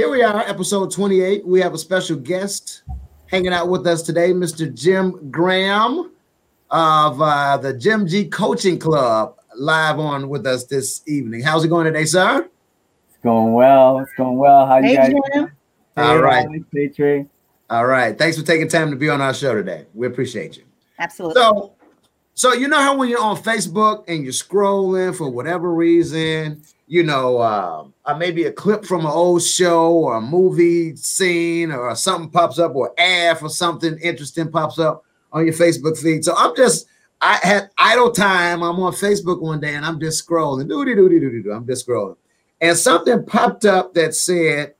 here we are, episode 28. We have a special guest hanging out with us today, Mr. Jim Graham of uh, the Jim G Coaching Club, live on with us this evening. How's it going today, sir? It's going well. It's going well. How you Hey, guys? Jim. doing? Hey, right. Alex. Hey, Trey. All right. Thanks for taking time to be on our show today. We appreciate you. Absolutely. So, so you know how when you're on Facebook and you're scrolling for whatever reason, you know, uh, uh, maybe a clip from an old show or a movie scene or something pops up or ad for something interesting pops up on your Facebook feed. So I'm just, I had idle time. I'm on Facebook one day and I'm just scrolling. Doody doody doody doo. I'm just scrolling, and something popped up that said,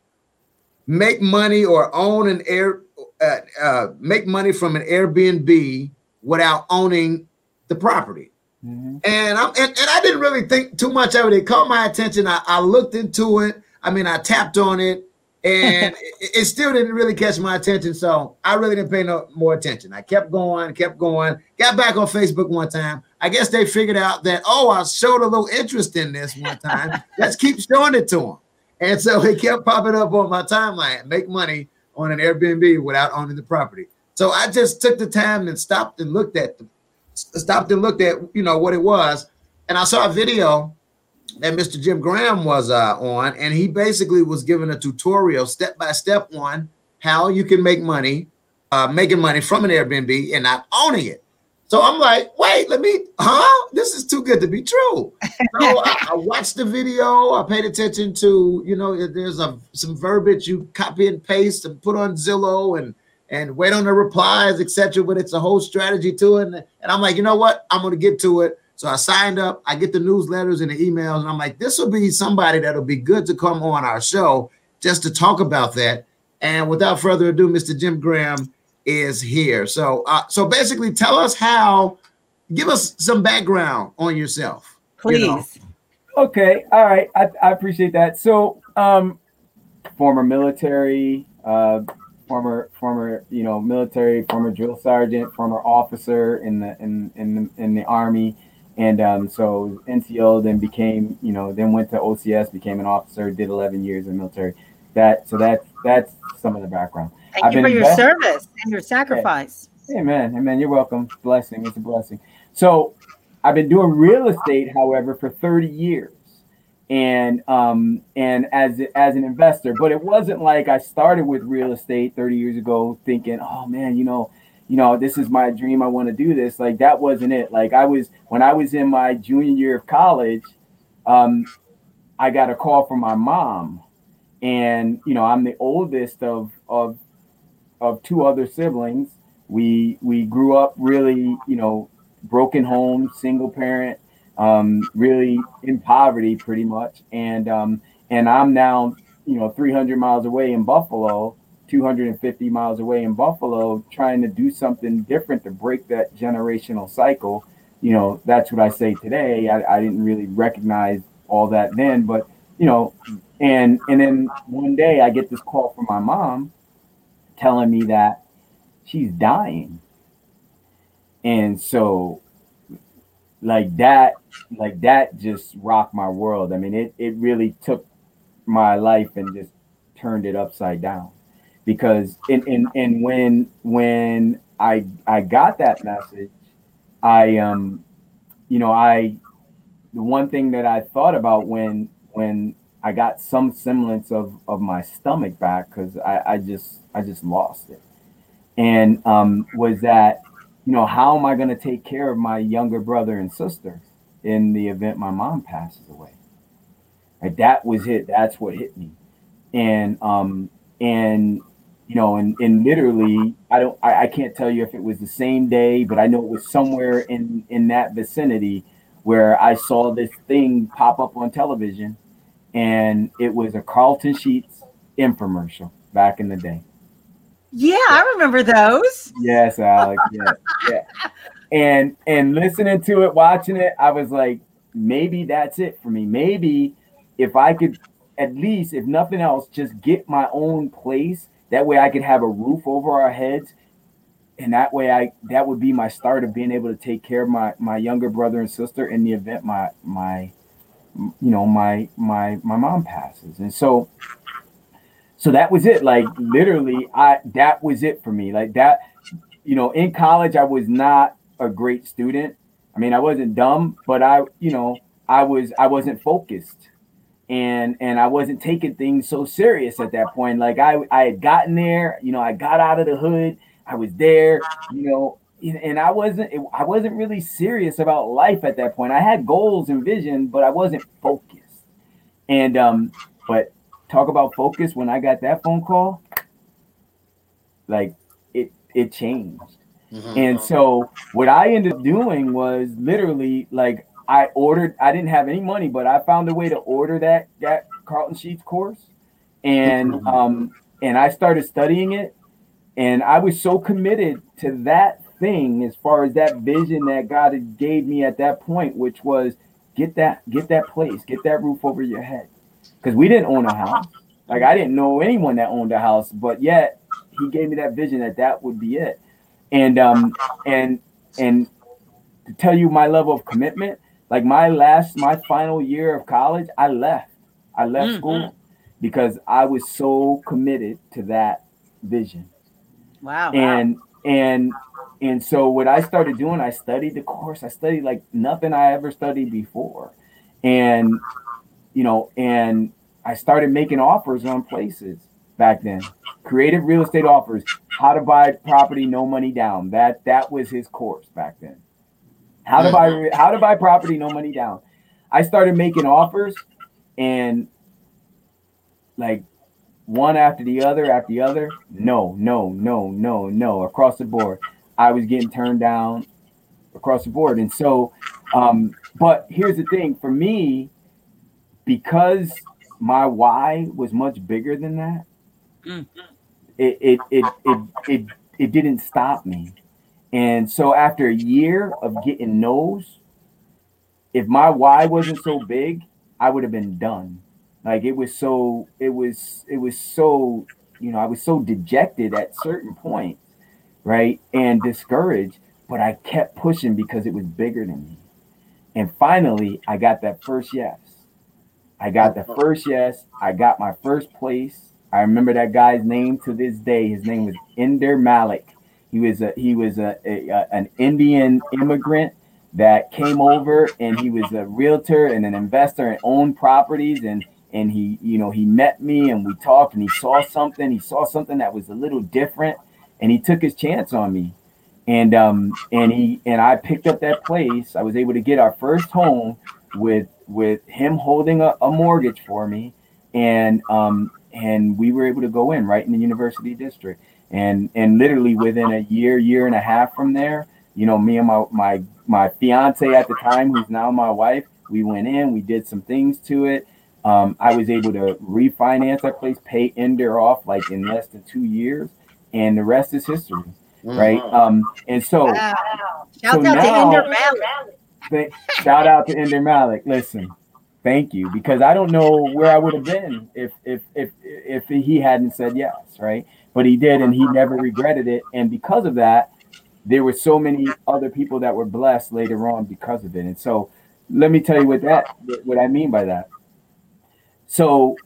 "Make money or own an air, uh, uh, make money from an Airbnb without owning the property." Mhm. And I'm and, and I didn't really think too much of it. It caught my attention. I, I looked into it. I mean, I tapped on it, and it, it still didn't really catch my attention. So I really didn't pay no more attention. I kept going, kept going. Got back on Facebook one time. I guess they figured out that oh, I showed a little interest in this one time. Let's keep showing it to them. And so it kept popping up on my timeline. Make money on an Airbnb without owning the property. So I just took the time and stopped and looked at the stopped and looked at you know what it was, and I saw a video that Mr. Jim Graham was uh, on, and he basically was giving a tutorial step by step on how you can make money, uh, making money from an Airbnb and not owning it. So I'm like, wait, let me, huh? This is too good to be true. So I, I watched the video. I paid attention to, you know, there's a some verbiage you copy and paste and put on Zillow and and wait on the replies, etc. But it's a whole strategy to it. And, and I'm like, you know what? I'm gonna get to it. So I signed up. I get the newsletters and the emails, and I'm like, this will be somebody that'll be good to come on our show just to talk about that. And without further ado, Mr. Jim Graham is here. So, uh, so basically, tell us how. Give us some background on yourself. Please. you know. Okay. All right. I, I appreciate that. So, um, former military, uh, former former you know military, former drill sergeant, former officer in the in in the, in the army, and um, so NCO then became you know then went to OCS, became an officer, did 11 years in the military. That so that's that's some of the background. Thank I've you for your service and your sacrifice. Amen. Amen. You're welcome. Blessing. It's a blessing. So I've been doing real estate, however, for 30 years. And um and as as an investor, but it wasn't like I started with real estate 30 years ago thinking, oh man, you know, you know, this is my dream. I want to do this. Like that wasn't it. Like I was when I was in my junior year of college, um, I got a call from my mom. And you know, I'm the oldest of of of two other siblings we we grew up really you know broken home single parent um really in poverty pretty much. And um and i'm now you know 300 miles away in buffalo 250 miles away in buffalo trying to do something different to break that generational cycle. You know that's what i say today. I, I didn't really recognize all that then but you know and and then one day i get this call from my mom telling me that she's dying. And so like that, like that just rocked my world. I mean, it it really took my life and just turned it upside down. Because and and, and when when I I got that message, I um you know, I the one thing that I thought about when when I got some semblance of of my stomach back because I, I just I just lost it and um, was that you know how am i going to take care of my younger brother and sister in the event my mom passes away? Like that was it. That's what hit me. And um and you know and, and literally i don't I, I can't tell you if it was the same day but i know it was somewhere in in that vicinity where i saw this thing pop up on television and it was a carleton sheets infomercial back in the day Yeah, I remember those. Yes, Alex. Yeah, yeah. And and listening to it, watching it, I was like, maybe that's it for me. Maybe if I could at least, if nothing else, just get my own place. That way, I could have a roof over our heads, and that way, I that would be my start of being able to take care of my my younger brother and sister in the event my my you know my my my mom passes. And so so that was it. Like literally, I that was it for me. Like that, you know, in college I was not a great student. I mean, I wasn't dumb, but I, you know, I was I wasn't focused and and I wasn't taking things so serious at that point. Like I I had gotten there, you know, I got out of the hood, I was there, you know, and I wasn't I wasn't really serious about life at that point. I had goals and vision, but I wasn't focused. And um, but talk about focus when I got that phone call, like it it changed. Mm-hmm. And so what I ended up doing was literally like I ordered I didn't have any money, but I found a way to order that that Carleton Sheets course. And mm-hmm. um and I started studying it and I was so committed to that thing as far as that vision that God had gave me at that point, which was get that get that place, get that roof over your head. Because we didn't own a house. Like I didn't know anyone that owned a house, but yet he gave me that vision that that would be it. And um and and to tell you my level of commitment, like my last my final year of college, I left. I left mm-hmm. school because I was so committed to that vision. Wow. And wow. and and so what I started doing, I studied the course. I studied like nothing I ever studied before. And you know, and I started making offers on places back then. Creative real estate offers, how to buy property, no money down. That that was his course back then. How to buy how to buy property, no money down. I started making offers and like one after the other after the other. No, no, no, no, no, across the board. I was getting turned down across the board. And so, um, but here's the thing for me, because my why was much bigger than that, mm. it, it, it, it, it, it didn't stop me. And so after a year of getting no's, if my why wasn't so big, I would have been done. Like it was so, it was, it was so, you know, I was so dejected at certain points right? And discouraged, but I kept pushing because it was bigger than me. And finally, I got that first yes. I got the first yes. I got my first place. I remember that guy's name to this day. His name was Ender Malik. He was a he was a, a, a an Indian immigrant that came over and he was a realtor and an investor and owned properties and and he you know he met me and we talked and he saw something he saw something that was a little different and he took his chance on me. And um and he and I picked up that place. I was able to get our first home with with him holding a, a mortgage for me, and um and we were able to go in right in the university district. And and literally within a year, year and a half from there, you know, me and my my my fiance at the time, who's now my wife, we went in, we did some things to it. Um, I was able to refinance that place, pay Ender off like in less than two years, and the rest is history, mm-hmm. right? Um, and so, wow. shout so out now, to Ender Malik. shout out to Ender Malik. Listen, thank you because I don't know where I would have been if if if if he hadn't said yes, right? But he did, and he never regretted it. And because of that, there were so many other people that were blessed later on because of it. And so, let me tell you what that what I mean by that. So,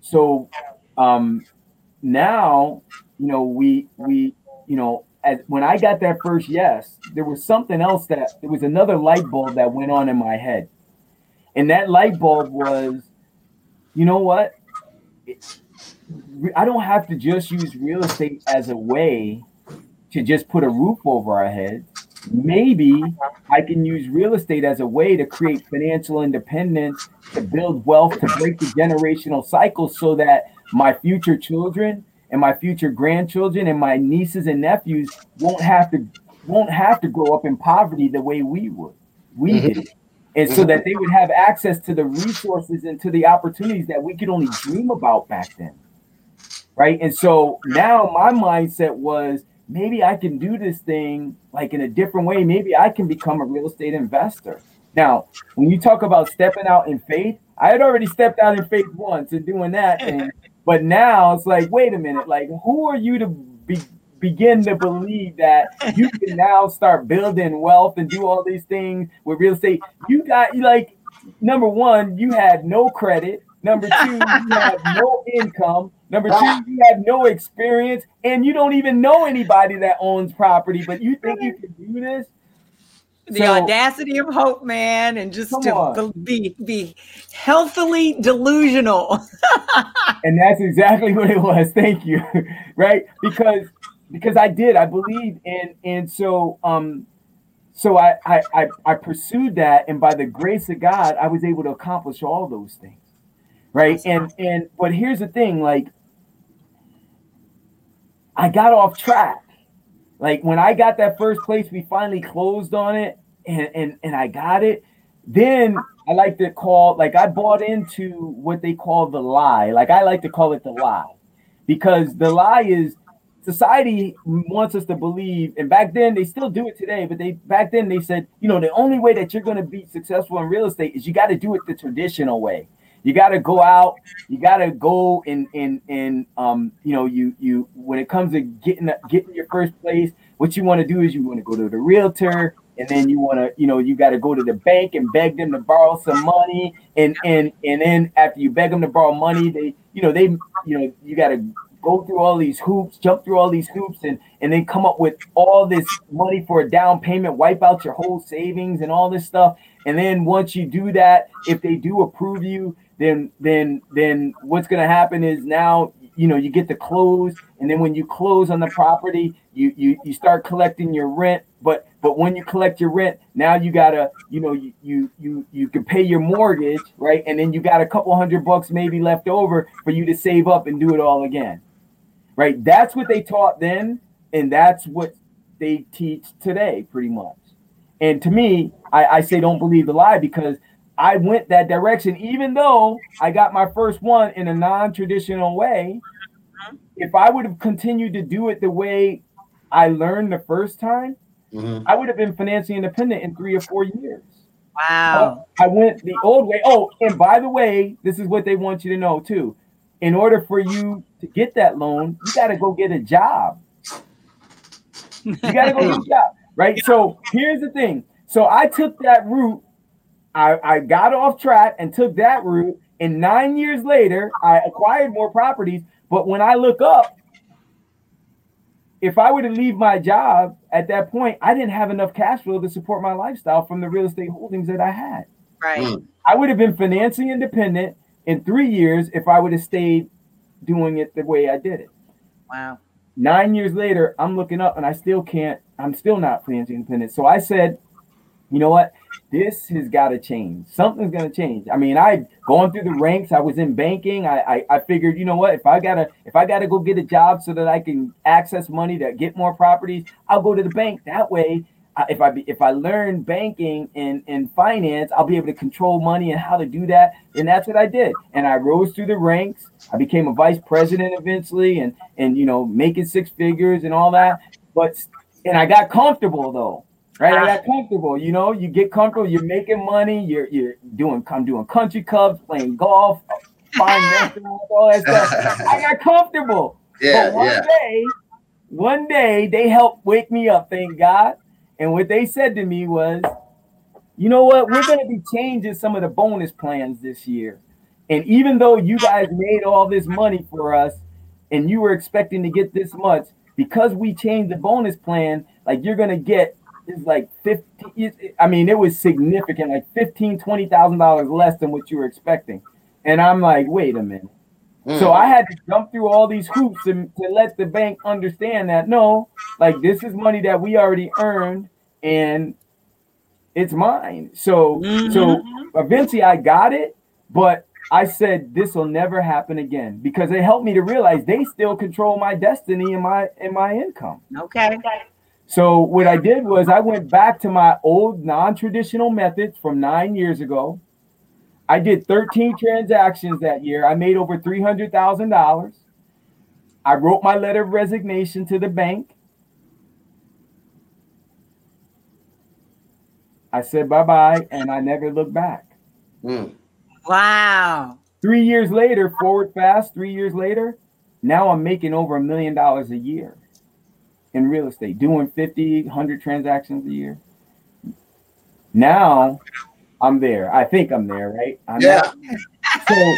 so um, now you know, we we you know, as when I got that first yes, there was something else that there was another light bulb that went on in my head. And that light bulb was, you know what? I don't have to just use real estate as a way to just put a roof over our heads. Maybe I can use real estate as a way to create financial independence, to build wealth, to break the generational cycle so that my future children and my future grandchildren and my nieces and nephews won't have to won't have to grow up in poverty the way we would. We mm-hmm. did. And so that they would have access to the resources and to the opportunities that we could only dream about back then. Right. And so now my mindset was maybe I can do this thing like in a different way. Maybe I can become a real estate investor. Now, when you talk about stepping out in faith, I had already stepped out in faith once and doing that. And but now it's like, wait a minute, like who are you to be, begin to believe that you can now start building wealth and do all these things with real estate? You got like number one, you had no credit, Number two, you have no income. Number two, you have no experience, and you don't even know anybody that owns property, but you think you can do this? The so, audacity of hope, man, and just to be be healthily delusional. and that's exactly what it was. Thank you. right? Because because I did, I believe and and so um so I, I I I pursued that, and by the grace of God, I was able to accomplish all those things right and and but here's the thing like i got off track like when i got that first place we finally closed on it and and, and i got it. Then i like to call like i bought into what they call the lie. Like i like to call it the lie. Because the lie is society wants us to believe and back then they still do it today but they back then they said you know the only way that you're going to be successful in real estate is you got to do it the traditional way you got to go out you got to go and and and um you know you you when it comes to getting getting your first place what you want to do is you want to go to the realtor and then you want to you know you got to go to the bank and beg them to borrow some money and and and then after you beg them to borrow money they you know they you know you got to go through all these hoops jump through all these hoops and and then come up with all this money for a down payment wipe out your whole savings and all this stuff and then once you do that if they do approve you then then then what's going to happen is now you know you get to close and then when you close on the property you you you start collecting your rent. But but when you collect your rent now you gotta you know you you you, you can pay your mortgage right? And then you got a couple hundred bucks maybe left over for you to save up and do it all again right? That's what they taught then and that's what they teach today pretty much. And to me i, I say don't believe the lie because I went that direction, even though I got my first one in a non-traditional way. If I would have continued to do it the way I learned the first time, mm-hmm. I would have been financially independent in three or four years. Wow. I went the old way. Oh, and by the way, this is what they want you to know too. In order for you to get that loan, you got to go get a job. You got to go get a job, right? So here's the thing. So I took that route I, I got off track and took that route. And nine years later, I acquired more properties. But when I look up, if I were to leave my job at that point, I didn't have enough cash flow to support my lifestyle from the real estate holdings that I had. Right. Mm. I would have been financially independent in three years if I would have stayed doing it the way I did it. Wow. Nine years later, I'm looking up and I still can't, I'm still not financially independent. So I said, you know what? this has got to change. Something's going to change. I mean, I going through the ranks. I was in banking. I, I, I figured, you know what? If I gotta if I gotta go get a job so that I can access money to get more properties, I'll go to the bank. That way, if I be, if I learn banking and, and finance, I'll be able to control money and how to do that. And that's what I did. And I rose through the ranks. I became a vice president eventually, and and you know making six figures and all that. But and I got comfortable though right? I got ah. comfortable. You know, you get comfortable. You're making money. You're you're doing. I'm doing country clubs, playing golf, fine ah. restaurants, all that stuff. I got comfortable. Yeah, but one yeah. day, one day they helped wake me up. Thank God. And what they said to me was, you know what? We're going to be changing some of the bonus plans this year. And even though you guys made all this money for us, and you were expecting to get this much, because we changed the bonus plan, like you're going to get is like 50 i mean it was significant like 15 20000 dollars less than what you were expecting and i'm like wait a minute mm. so i had to jump through all these hoops to, to let the bank understand that no like this is money that we already earned and it's mine so mm-hmm. so eventually i got it but I said this will never happen again because it helped me to realize they still control my destiny and my and my income. Okay. So what I did was I went back to my old non-traditional methods from nine years ago. I did 13 transactions that year. I made over $300,000. I wrote my letter of resignation to the bank. I said bye bye and I never looked back. Mm. Wow. Three years later, forward fast, three years later, now I'm making over a million dollars a year in real estate, doing 50, 100 transactions a year. Now I'm there. I think I'm there, right? I'm yeah. So,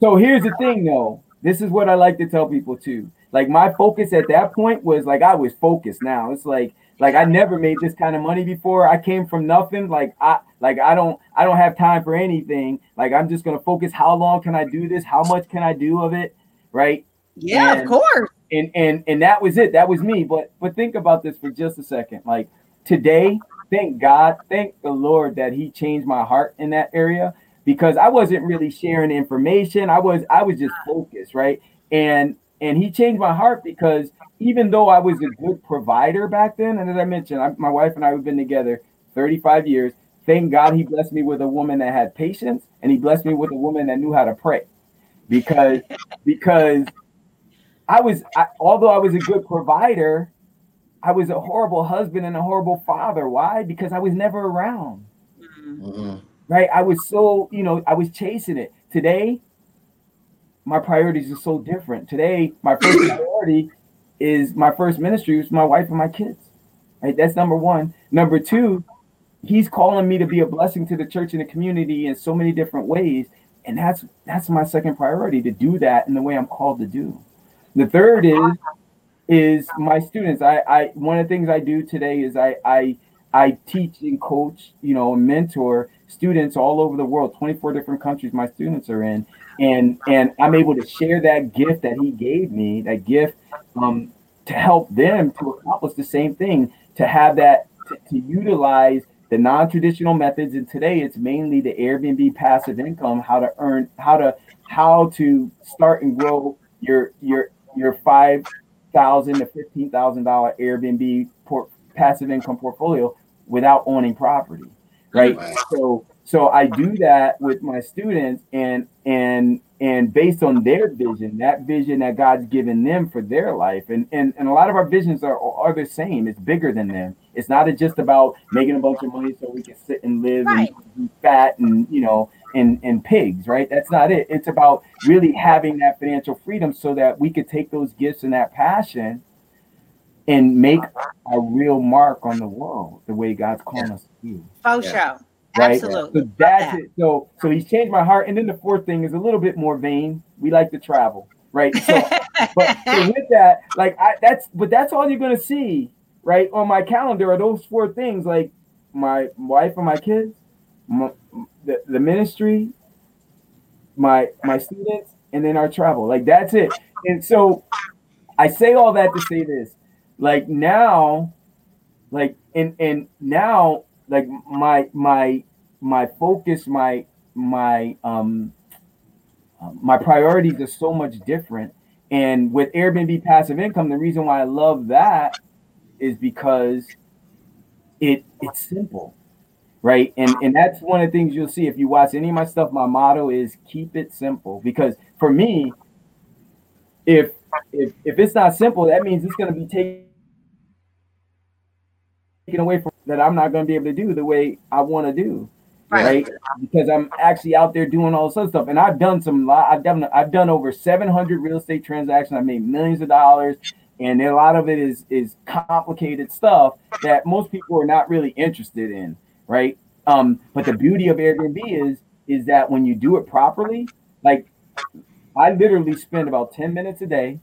So here's the thing, though. This is what I like to tell people too. Like my focus at that point was like I was focused. Now it's like like I never made this kind of money before. I came from nothing. Like I like I don't I don't have time for anything. Like I'm just gonna focus. How long can I do this? How much can I do of it? Right? Yeah, and, of course. And and and that was it. That was me. But but think about this for just a second. Like today, thank God, thank the Lord that He changed my heart in that area because I wasn't really sharing information. I was I was just focused, right? And and He changed my heart because even though I was a good provider back then, and as I mentioned, I, my wife and I have been together 35 years. Thank God He blessed me with a woman that had patience, and He blessed me with a woman that knew how to pray, because because I was I, although I was a good provider, I was a horrible husband and a horrible father. Why? Because I was never around. Mm-hmm. Right? I was so, you know, I was chasing it. Today, my priorities are so different. Today, my first priority is my first ministry is my wife and my kids. Right? That's number one. Number two, he's calling me to be a blessing to the church and the community in so many different ways. And that's that's my second priority to do that in the way I'm called to do. The third is is my students. I, I one of the things I do today is I I I teach and coach, you know, mentor students all over the world, 24 different countries my students are in. And and I'm able to share that gift that he gave me, that gift um, to help them to accomplish the same thing, to have that to, to utilize the non-traditional methods and today it's mainly the Airbnb passive income, how to earn how to how to start and grow your your your five thousand to fifteen thousand dollar Airbnb port, passive income portfolio without owning property, right? So so I do that with my students, and and and based on their vision, that vision that God's given them for their life, and and, and a lot of our visions are are the same. It's bigger than them. It's not just about making a bunch of money so we can sit and live right. and be fat and you know and and pigs, right? That's not it. It's about really having that financial freedom so that we could take those gifts and that passion and make a real mark on the world the way God's calling yeah. us to do. Oh, yeah. show. Right? Absolutely. So that's that. it. So so he's changed my heart. And then the fourth thing is a little bit more vain. We like to travel, right? So, but so with that, like I that's but that's all you're gonna see, right? On my calendar are those four things, like my wife and my kids, the, the ministry, my my students, and then our travel. Like that's it. And so I say all that to say this. Like now, like and and now, like my my my focus, my my um my priorities are so much different. And with Airbnb passive income, the reason why I love that is because it it's simple right? And and that's one of the things you'll see if you watch any of my stuff. My motto is keep it simple because for me, if if if it's not simple, that means it's going to be taken away from that I'm not going to be able to do the way I want to do. Right. right. because I'm actually out there doing all this other stuff, and I've done some. I've done. I've done over 700 real estate transactions. I've made millions of dollars, and a lot of it is is complicated stuff that most people are not really interested in right? Um, but the beauty of Airbnb is is that when you do it properly, like I literally spend about 10 minutes a day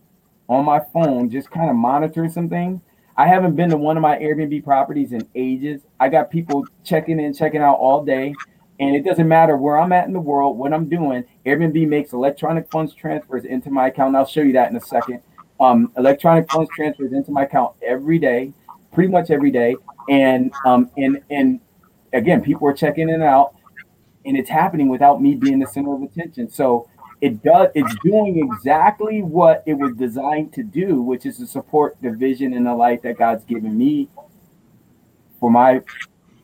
on my phone just kind of monitoring some things. I haven't been to one of my Airbnb properties in ages. I got people checking in, checking out all day. And it doesn't matter where I'm at in the world, what I'm doing. Airbnb makes electronic funds transfers into my account. And I'll show you that in a second. Um, electronic funds transfers into my account every day, pretty much every day. And um, and and again, people are checking in and out, and it's happening without me being the center of attention. So it does it's doing exactly what it was designed to do, which is to support the vision and the light that God's given me for my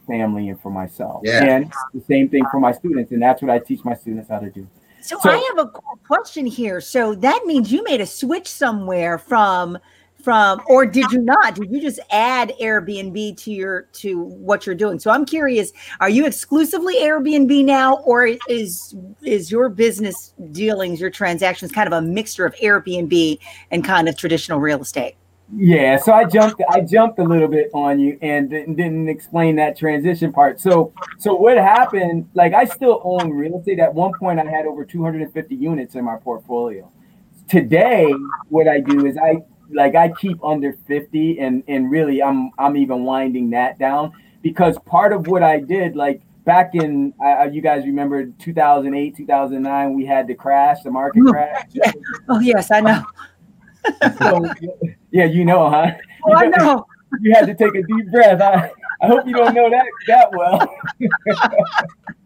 family and for myself. Yeah. And the same thing for my students. And that's what I teach my students how to do. So, so I have a question here. So that means you made a switch somewhere from from or did you not did you just add airbnb to your to what you're doing so i'm curious are you exclusively airbnb now or is is your business dealings your transactions kind of a mixture of airbnb and kind of traditional real estate Yeah, so I jumped I jumped a little bit on you and didn't, didn't explain that transition part. So so what happened? Like I still own real estate. At one point, I had over 250 units in my portfolio. Today, what I do is I like I keep under 50, and and really I'm I'm even winding that down because part of what I did like back in uh, you guys remember 2008 2009 we had the crash the market crash yeah. oh yes i know so, yeah, you know, huh? Oh, I know. You had to take a deep breath. I, I hope you don't know that that well.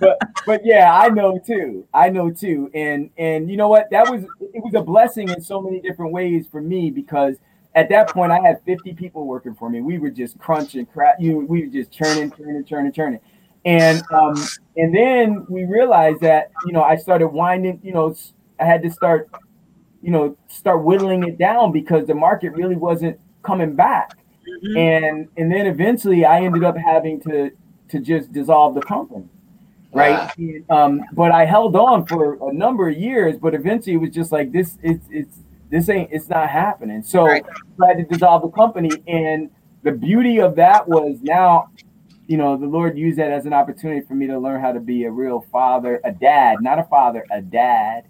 but but yeah, I know too. I know too. And and you know what? That was it was a blessing in so many different ways for me because at that point I had 50 people working for me. We were just crunching crap. You we were just churning, churning, churning, churning. And um and then we realized that you know I started winding. You know I had to start you know, start whittling it down because the market really wasn't coming back. Mm-hmm. And and then eventually I ended up having to to just dissolve the company. Right. Wow. Um, but I held on for a number of years, but eventually it was just like this it's it's this ain't it's not happening. So right. I had to dissolve the company. And the beauty of that was now, you know, the Lord used that as an opportunity for me to learn how to be a real father, a dad, not a father, a dad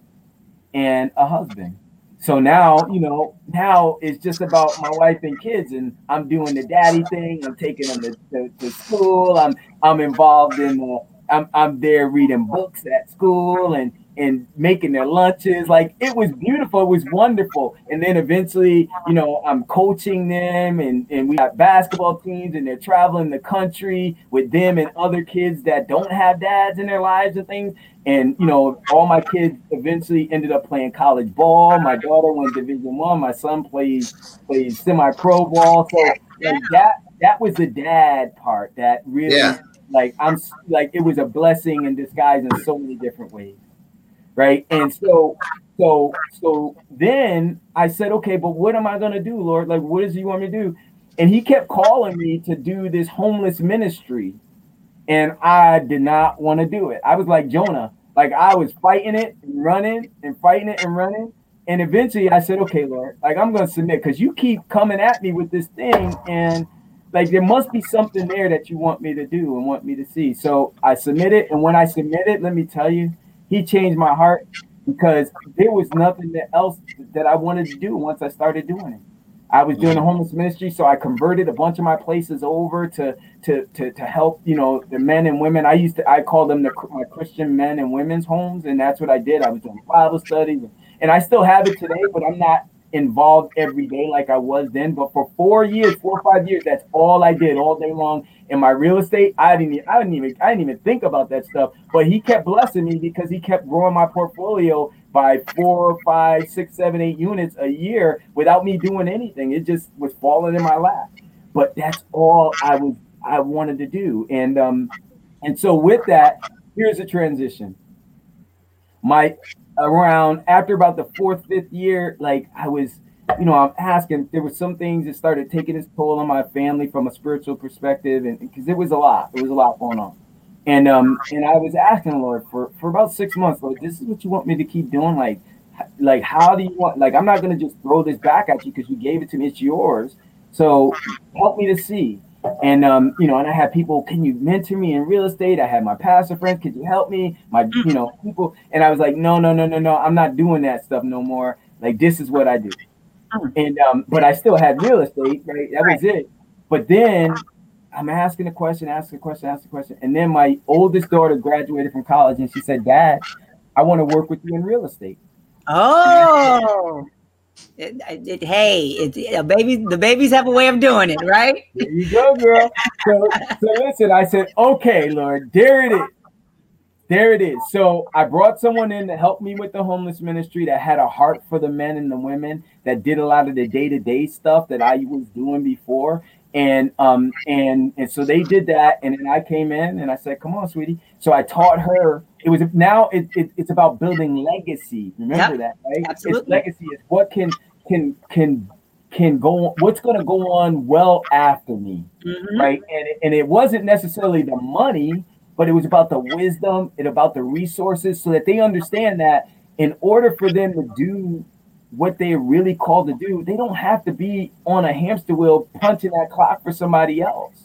and a husband. So now, you know, now it's just about my wife and kids, and I'm doing the daddy thing. I'm taking them to, to, to school. I'm I'm involved in the. I'm I'm there reading books at school and and making their lunches. Like it was beautiful. It was wonderful. And then eventually, you know, I'm coaching them and, and we got basketball teams and they're traveling the country with them and other kids that don't have dads in their lives and things. And you know, all my kids eventually ended up playing college ball. My daughter went Division One. My son plays plays semi pro ball. So like, that that was the dad part that really yeah. like I'm like it was a blessing in disguise in so many different ways right? And so, so, so then I said, okay, but what am I gonna do, Lord? Like, what does He want me to do? And He kept calling me to do this homeless ministry, and I did not want to do it. I was like Jonah, like I was fighting it and running and fighting it and running. And eventually I said, okay, Lord, like I'm gonna submit because you keep coming at me with this thing, and like there must be something there that you want me to do and want me to see. So I submitted, and when I submitted, let me tell you, he changed my heart because there was nothing else that I wanted to do once I started doing it. I was doing the mm-hmm. homeless ministry, so I converted a bunch of my places over to to to, to help you know the men and women. I used to I call them the my Christian men and women's homes, and that's what I did. I was doing Bible studies, and I still have it today, but I'm not involved every day like I was then. But for four years, four or five years, that's all I did all day long in my real estate. I didn't, I didn't even, I didn't even think about that stuff. But he kept blessing me because he kept growing my portfolio by four, five, six, seven, eight units a year without me doing anything. It just was falling in my lap. But that's all I was, I wanted to do. And um, and so with that, here's a transition. My around after about the fourth, fifth year, like I was, you know, I'm asking, there were some things that started taking its toll on my family from a spiritual perspective, and because it was a lot, it was a lot going on. And um, and I was asking the Lord for for about six months, Lord, this is what you want me to keep doing, like, like how do you want? Like, I'm not gonna just throw this back at you because you gave it to me, it's yours. So help me to see. And um, you know, and I had people, can you mentor me in real estate? I had my pastor friends, could you help me? My, you know, people, and I was like, no, no, no, no, no, I'm not doing that stuff no more. Like this is what I do. Mm. And um, but I still had real estate, right? That was it. But then I'm asking a question, asking a question, asking a question. And then my oldest daughter graduated from college and she said, Dad, I want to work with you in real estate. Oh. It, it, hey, it, baby, the babies have a way of doing it, right? There you go, girl. So, so listen, I said, okay, Lord, there it is. There it is. So I brought someone in to help me with the homeless ministry that had a heart for the men and the women that did a lot of the day-to-day stuff that I was doing before. And um and and so they did that, and then I came in and I said, "Come on, sweetie." So I taught her. It was now it, it it's about building legacy. Remember yep, that, right? Absolutely. It's legacy is what can can can can go what's going to go on well after me mm-hmm. right and it, and it wasn't necessarily the money but it was about the wisdom and about the resources so that they understand that in order for them to do what they're really called to do, they don't have to be on a hamster wheel punching that clock for somebody else.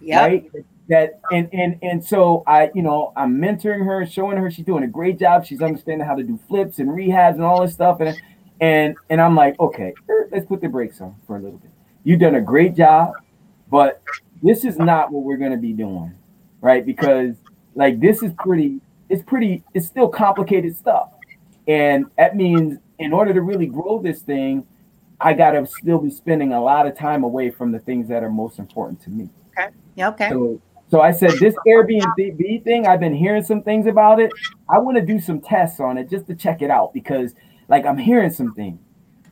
Yeah. Right. That and and and so I, you know, I'm mentoring her, showing her she's doing a great job. She's understanding how to do flips and rehabs and all this stuff. And and and I'm like, okay, er, let's put the brakes on for a little bit. You've done a great job, but this is not what we're gonna be doing, right? Because like this is pretty, it's pretty, it's still complicated stuff. And that means in order to really grow this thing, I gotta still be spending a lot of time away from the things that are most important to me. Okay. Yeah. Okay. So, so I said, this Airbnb thing, I've been hearing some things about it. I want to do some tests on it just to check it out because, like, I'm hearing some things.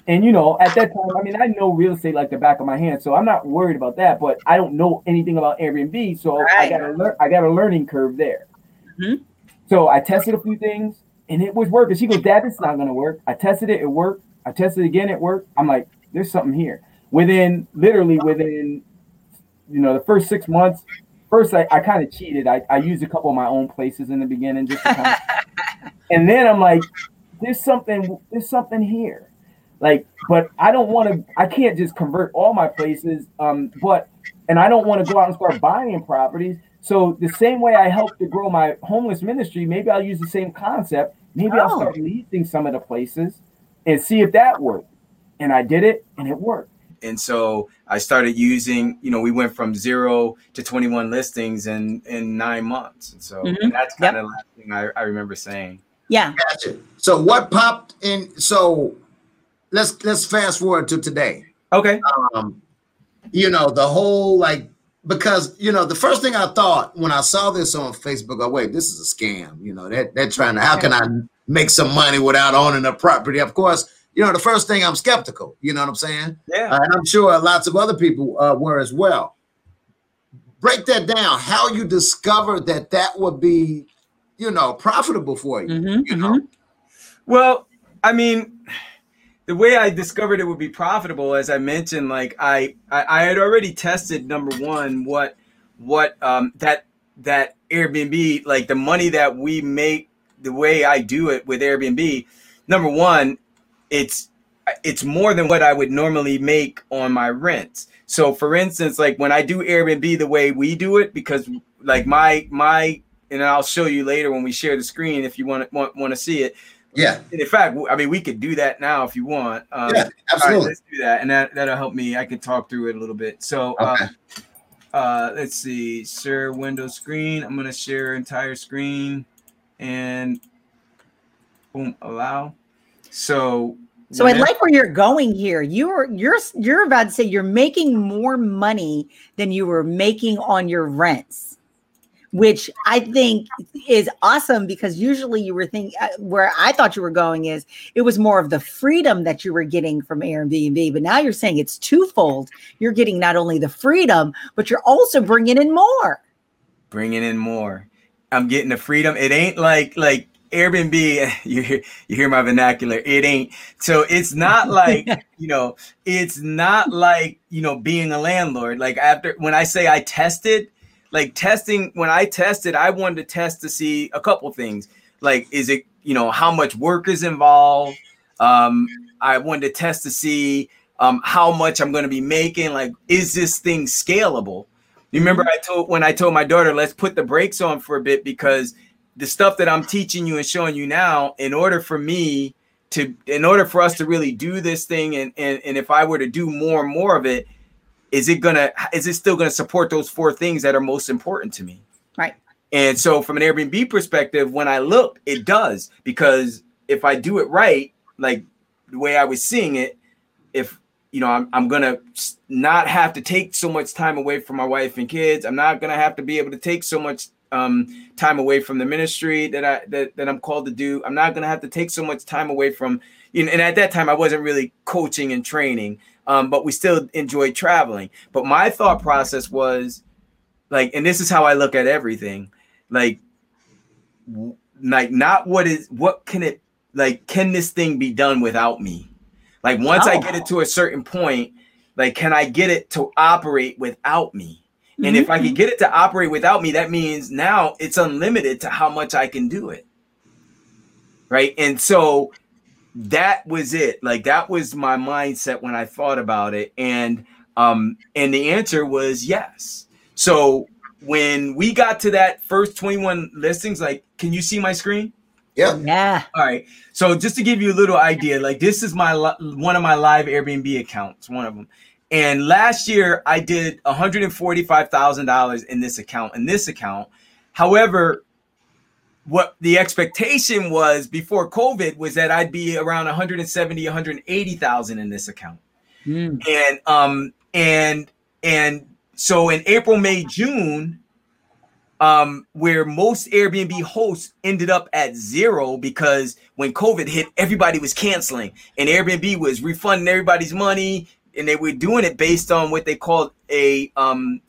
And you know, at that time, I mean, I know real estate like the back of my hand, so I'm not worried about that. But I don't know anything about Airbnb, so I got a lear- I got a learning curve there. Mhm. So I tested a few things, and it was working. She goes, "Dad, it's not going to work." I tested it; it worked. I tested it again; it worked. I'm like, "There's something here." Within literally within, you know, the first six months, first I, I kind of cheated. I, I used a couple of my own places in the beginning, just to kind of, and then I'm like, "There's something. There's something here." like but i don't want to i can't just convert all my places um but and i don't want to go out and start buying properties so the same way i helped to grow my homeless ministry maybe i'll use the same concept maybe i'll Oh. start leasing some of the places and see if that worked and i did it and it worked and so I started using, you know, we went from zero to 21 listings in in nine months. And so Mhm. and that's Yep. kind of the last thing I, I remember saying. Yeah. Gotcha. So what popped in? So let's let's fast forward to today. Okay. Um, you know the whole like because you know the first thing I thought when I saw this on Facebook, oh wait, this is a scam. You know that they're trying to. How can I make some money without owning a property? Of course, you know the first thing I'm skeptical. You know what I'm saying? Yeah. Uh, and I'm sure lots of other people uh, were as well. Break that down. How you discovered that that would be, you know, profitable for you. Mhm, You know, Well, I mean, the way I discovered it would be profitable, as I mentioned, like I, I, I had already tested number one what what um that that Airbnb like the money that we make the way I do it with Airbnb. Number one, it's it's more than what I would normally make on my rents. So for instance, like when I do Airbnb the way we do it, because like my my and I'll show you later when we share the screen if you want to want, want to see it. yeah, And in fact, I mean, we could do that now if you want. Um, yeah, all right, absolutely. let's do that, and that that'll help me. I can talk through it a little bit. So, Okay. uh, uh, let's see, share window screen. I'm gonna share entire screen, and boom, allow. So, So I like where you're going here. You're you're you're about to say you're making more money than you were making on your rents, which I think is awesome because usually you were thinking uh, where I thought you were going is it was more of the freedom that you were getting from Airbnb, but now you're saying it's twofold. You're getting not only the freedom, but you're also bringing in more. bringing in more. I'm getting the freedom. It ain't like like Airbnb. You hear you hear my vernacular. It ain't. So it's not like you know. It's not like you know being a landlord. Like after when I say I tested, like testing. When I tested, I wanted to test to see a couple things. Like is it you know how much work is involved. Um, I wanted to test to see um, how much I'm going to be making. Like is this thing scalable? You remember I told when I told my daughter, let's put the brakes on for a bit because the stuff that I'm teaching you and showing you now, in order for me to, in order for us to really do this thing, and and, and if I were to do more and more of it, is it gonna, is it still gonna support those four things that are most important to me? Right. And so, from an Airbnb perspective, when I look, it does because if I do it right, like the way I was seeing it, if you know, I'm, I'm gonna not have to take so much time away from my wife and kids. I'm not gonna have to be able to take so much um, time away from the ministry that I that, that I'm called to do. I'm not gonna have to take so much time away from you know. And at that time, I wasn't really coaching and training, um, but we still enjoyed traveling. But my thought process was like, and this is how I look at everything, like, w- like not what is what can it like can this thing be done without me? Like once I Oh. get it to a certain point, like can I get it to operate without me? And if I can get it to operate without me, that means now it's unlimited to how much I can do it. Right. And so that was it. Like that was my mindset when I thought about it. And um, and the answer was yes. So when we got to that first 21 listings, like, can you see my screen? Yeah. Yeah. All right. So just to give you a little idea, like this is my one of my live Airbnb accounts, one of them. And last year I did $145,000 in this account, in this account. However, what the expectation was before COVID was that I'd be around 170, 180,000 in this account. Mm. And um and and so in April, May, June, um, where most Airbnb hosts ended up at zero because when COVID hit, everybody was canceling and Airbnb was refunding everybody's money, and they were doing it based on what they called a um,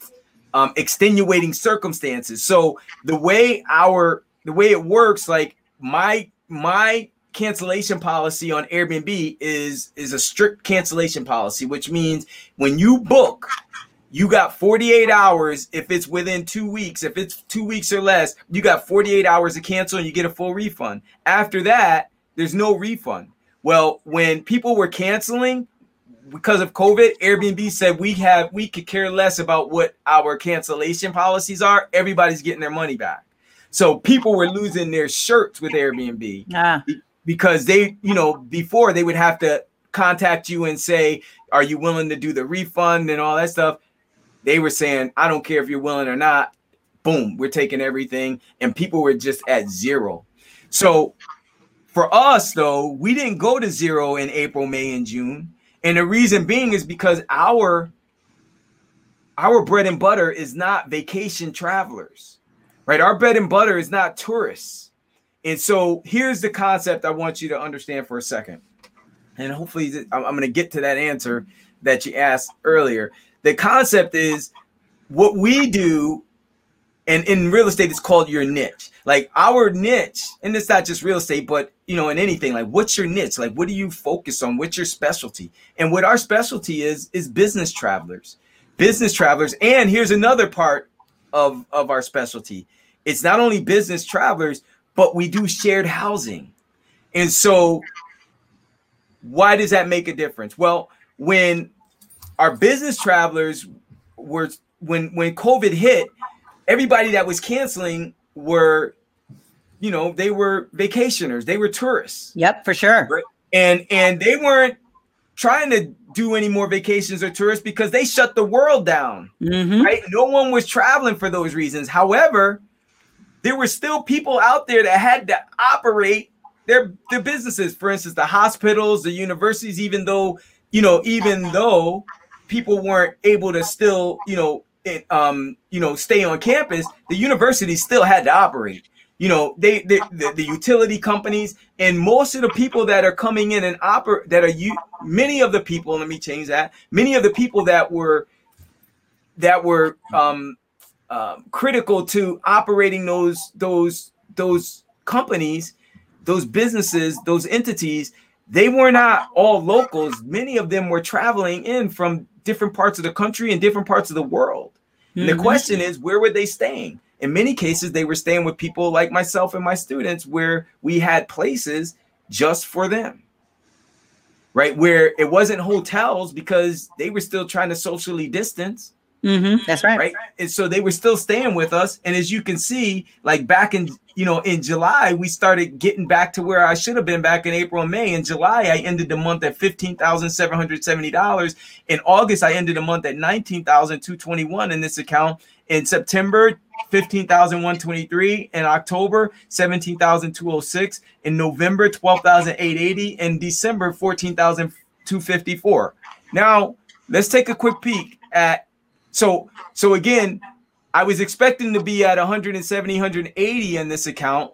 um, extenuating circumstances. So the way our the way it works, like my my cancellation policy on Airbnb is is a strict cancellation policy, which means when you book you got 48 hours. If it's within two weeks if it's two weeks or less you got 48 hours to cancel and you get a full refund. After that there's no refund. Well when people were canceling because of covid airbnb said we have we could care less about what our cancellation policies are everybody's getting their money back so people were losing their shirts with airbnb ah. because they you know before they would have to contact you and say are you willing to do the refund and all that stuff they were saying, I don't care if you're willing or not. Boom, we're taking everything. And people were just at zero. So for us, though, we didn't go to zero in April, May, and June. And the reason being is because our our bread and butter is not vacation travelers, right? Our bread and butter is not tourists. And so here's the concept I want you to understand for a second. And hopefully, I'm going to get to that answer that you asked earlier the concept is what we do and in real estate it's called your niche. Like our niche and it's not just real estate but you know in anything like what's your niche? Like what do you focus on? What's your specialty? And what our specialty is is business travelers. Business travelers and here's another part of of our specialty. It's not only business travelers but we do shared housing. And so why does that make a difference? Well when our business travelers were when when COVID hit, everybody that was canceling were, you know, they were vacationers, they were tourists. Yep, for sure. Right? And and they weren't trying to do any more vacations or tourists because they shut the world down. Mm-hmm. Right? No one was traveling for those reasons. However, there were still people out there that had to operate their their businesses. For instance, the hospitals, the universities, even though, you know, even though people weren't able to still, you know, it, um, you know, stay on campus, the university still had to operate. You know, they, they the, the utility companies and most of the people that are coming in and operate that are you many of the people, let me change that, many of the people that were that were um, uh, critical to operating those those those companies, those businesses, those entities, they were not all locals. Many of them were traveling in from different parts of the country and different parts of the world. Mm-hmm. And the question is, where were they staying? In many cases, they were staying with people like myself and my students, where we had places just for them, right? Where it wasn't hotels because they were still trying to socially distance. Mm-hmm. That's right. Right. And so they were still staying with us. And as you can see, like back in, you know, in July, we started getting back to where I should have been back in April and May. In July, I ended the month at $15,770. In August, I ended the month at 19,221 in this account. In September, 15,123. In October, 17,206. In November, 12,880. In December, 14,254. Now, let's take a quick peek at so so again, I was expecting to be at 170, 180 in this account.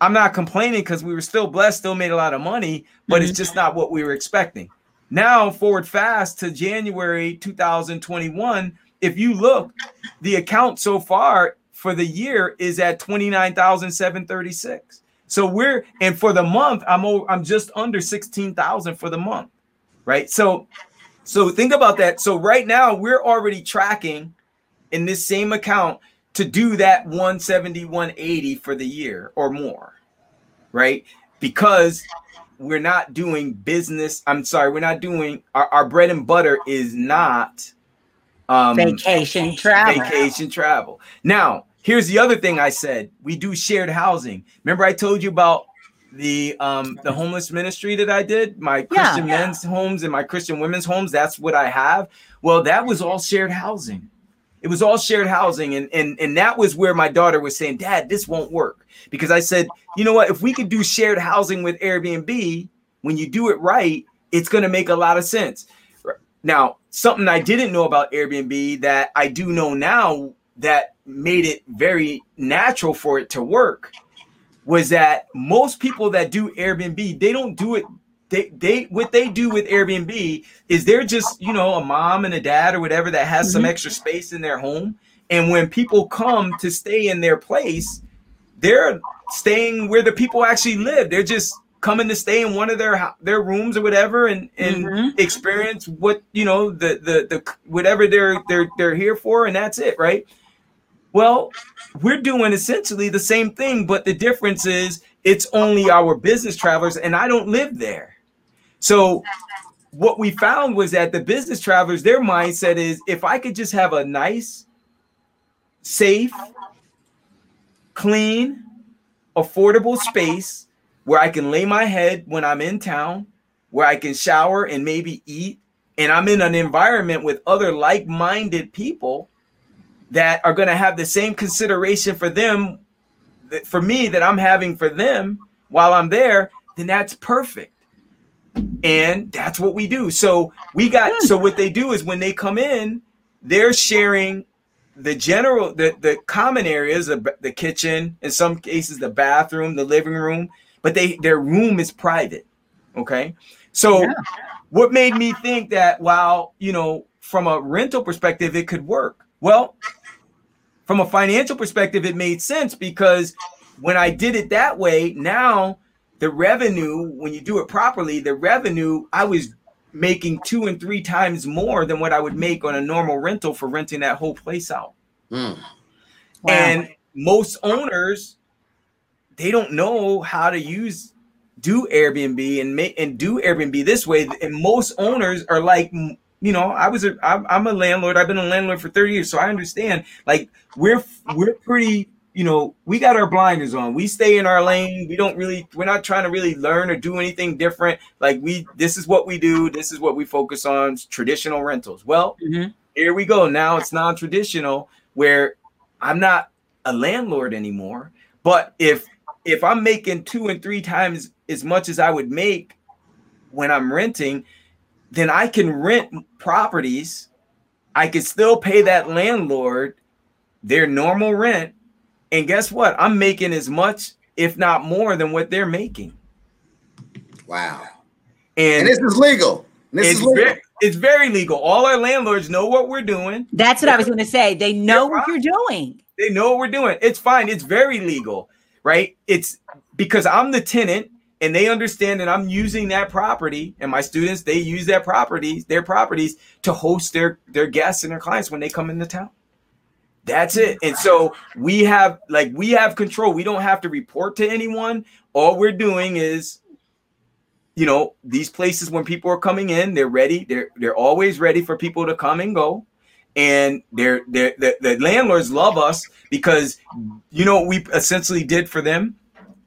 I'm not complaining because we were still blessed, still made a lot of money, but mm-hmm. it's just not what we were expecting. Now, forward fast to January 2021, if you look, the account so far for the year is at 29,736. So we're and for the month, I'm over, I'm just under 16,000 for the month. Right? So so think about that. So right now we're already tracking in this same account to do that 170, 180 for the year or more, right? Because we're not doing business. I'm sorry, we're not doing our, our bread and butter is not um, vacation travel. Vacation travel. Now, here's the other thing I said. We do shared housing. Remember, I told you about the um the homeless ministry that I did, my Christian yeah. men's homes and my Christian women's homes. That's what I have. Well, that was all shared housing. It was all shared housing, and and and that was where my daughter was saying, "Dad, this won't work." Because I said, "You know what? If we could do shared housing with Airbnb, when you do it right, it's going to make a lot of sense." Now, something I didn't know about Airbnb that I do know now that made it very natural for it to work was that most people that do Airbnb, they don't do it. They, they what they do with Airbnb is they're just you know a mom and a dad or whatever that has mm-hmm. some extra space in their home and when people come to stay in their place they're staying where the people actually live they're just coming to stay in one of their their rooms or whatever and and mm-hmm. experience what you know the the the whatever they're they're they're here for and that's it right well we're doing essentially the same thing but the difference is it's only our business travelers and I don't live there so what we found was that the business travelers their mindset is if I could just have a nice safe clean affordable space where I can lay my head when I'm in town, where I can shower and maybe eat, and I'm in an environment with other like minded people that are going to have the same consideration for them, for me, that I'm having for them while I'm there, then that's perfect. And that's what we do. So we got, so what they do is when they come in, they're sharing the general the the common areas the, the kitchen in some cases the bathroom the living room but they their room is private. Okay. So yeah. what made me think that while, you know, from a rental perspective, it could work? Well, from a financial perspective, it made sense because when I did it that way, now the revenue, when you do it properly, the revenue, I was making two and three times more than what I would make on a normal rental for renting that whole place out. Mm. Wow. And most owners they don't know how to use do Airbnb and make and do Airbnb this way. And most owners are like, you know, I was a I'm, I'm a landlord. I've been a landlord for 30 years, so I understand. Like we're we're pretty you know, we got our blinders on. We stay in our lane. We don't really, we're not trying to really learn or do anything different. Like we, this is what we do. This is what we focus on. Traditional rentals. Well, mm-hmm. here we go. Now it's non-traditional where I'm not a landlord anymore. But if if I'm making two and three times as much as I would make when I'm renting, then I can rent properties. I can still pay that landlord their normal rent. And guess what? I'm making as much, if not more, than what they're making. Wow. And, and this is legal. This it's is legal. Very, it's very legal. All our landlords know what we're doing. That's what I was going to say. They know what you're doing. They know what we're doing. It's fine. It's very legal right? It's because I'm the tenant and they understand that I'm using that property and my students they use that property, their properties to host their their guests and their clients when they come into town. That's it. And so we have like we have control. We don't have to report to anyone. All we're doing is you know, these places when people are coming in, they're ready. They're they're always ready for people to come and go and they're, they're the, the landlords love us because you know what we essentially did for them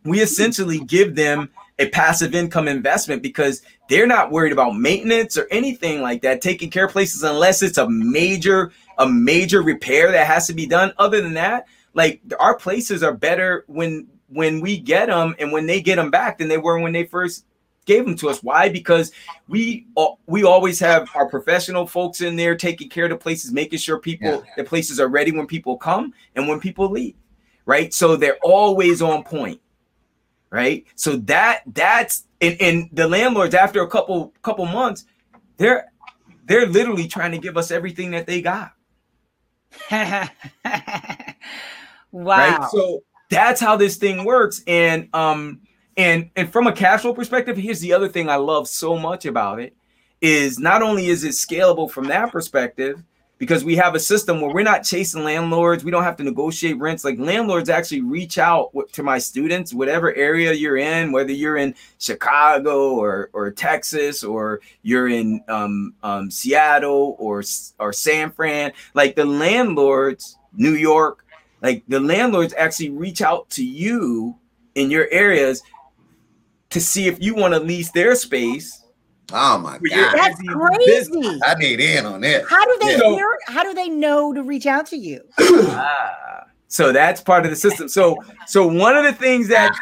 we essentially give them a passive income investment because they're not worried about maintenance or anything like that taking care of places unless it's a major a major repair that has to be done other than that like our places are better when when we get them and when they get them back than they were when they first gave them to us. Why? Because we we always have our professional folks in there taking care of the places, making sure people yeah. the places are ready when people come and when people leave. Right. So they're always on point. Right. So that that's and, and the landlords after a couple couple months, they're they're literally trying to give us everything that they got. wow. Right. So that's how this thing works. And um and and from a cash flow perspective, here's the other thing I love so much about it is not only is it scalable from that perspective, because we have a system where we're not chasing landlords. We don't have to negotiate rents. Like landlords actually reach out to my students, whatever area you're in, whether you're in Chicago or or Texas or you're in um, um, Seattle or or San Fran. Like the landlords, New York, like the landlords actually reach out to you in your areas to see if you want to lease their space Oh my god, that's crazy! I need in on that. How do they yeah. hear? How do they know to reach out to you? ah, so that's part of the system. So, so one of the things that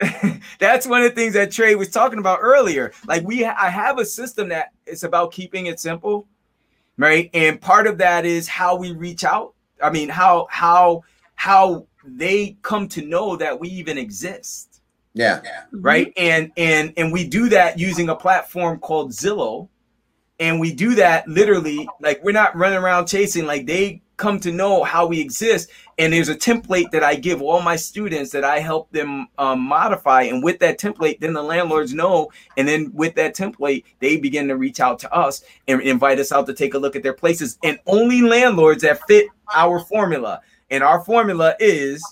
that's one of the things that Trey was talking about earlier. Like we, I have a system that it's about keeping it simple, right? And part of that is how we reach out. I mean, how how how they come to know that we even exist yeah. Right. Mm-hmm. And and and we do that using a platform called Zillow. And we do that literally, like we're not running around chasing, like they come to know how we exist. And there's a template that I give all my students that I help them um, modify. And with that template, then the landlords know. And then with that template, they begin to reach out to us and invite us out to take a look at their places. And only landlords that fit our formula. And our formula is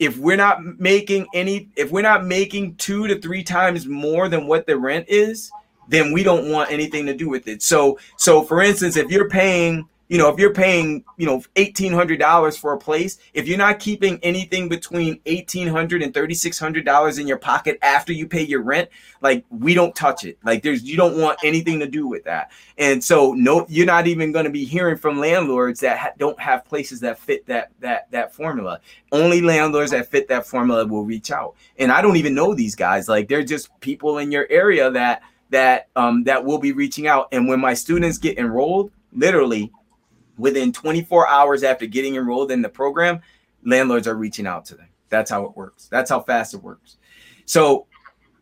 if we're not making any if we're not making two to three times more than what the rent is then we don't want anything to do with it. So so for instance if you're paying you know, if you're paying, you know, $1,800 for a place, if you're not keeping anything between $1,800 and $3,600 in your pocket after you pay your rent, like we don't touch it. Like there's, you don't want anything to do with that. And so, no, you're not even going to be hearing from landlords that ha- don't have places that fit that, that, that formula. Only landlords that fit that formula will reach out. And I don't even know these guys. Like they're just people in your area that, that, um, that will be reaching out. And when my students get enrolled, literally within 24 hours after getting enrolled in the program, landlords are reaching out to them. That's how it works. That's how fast it works. So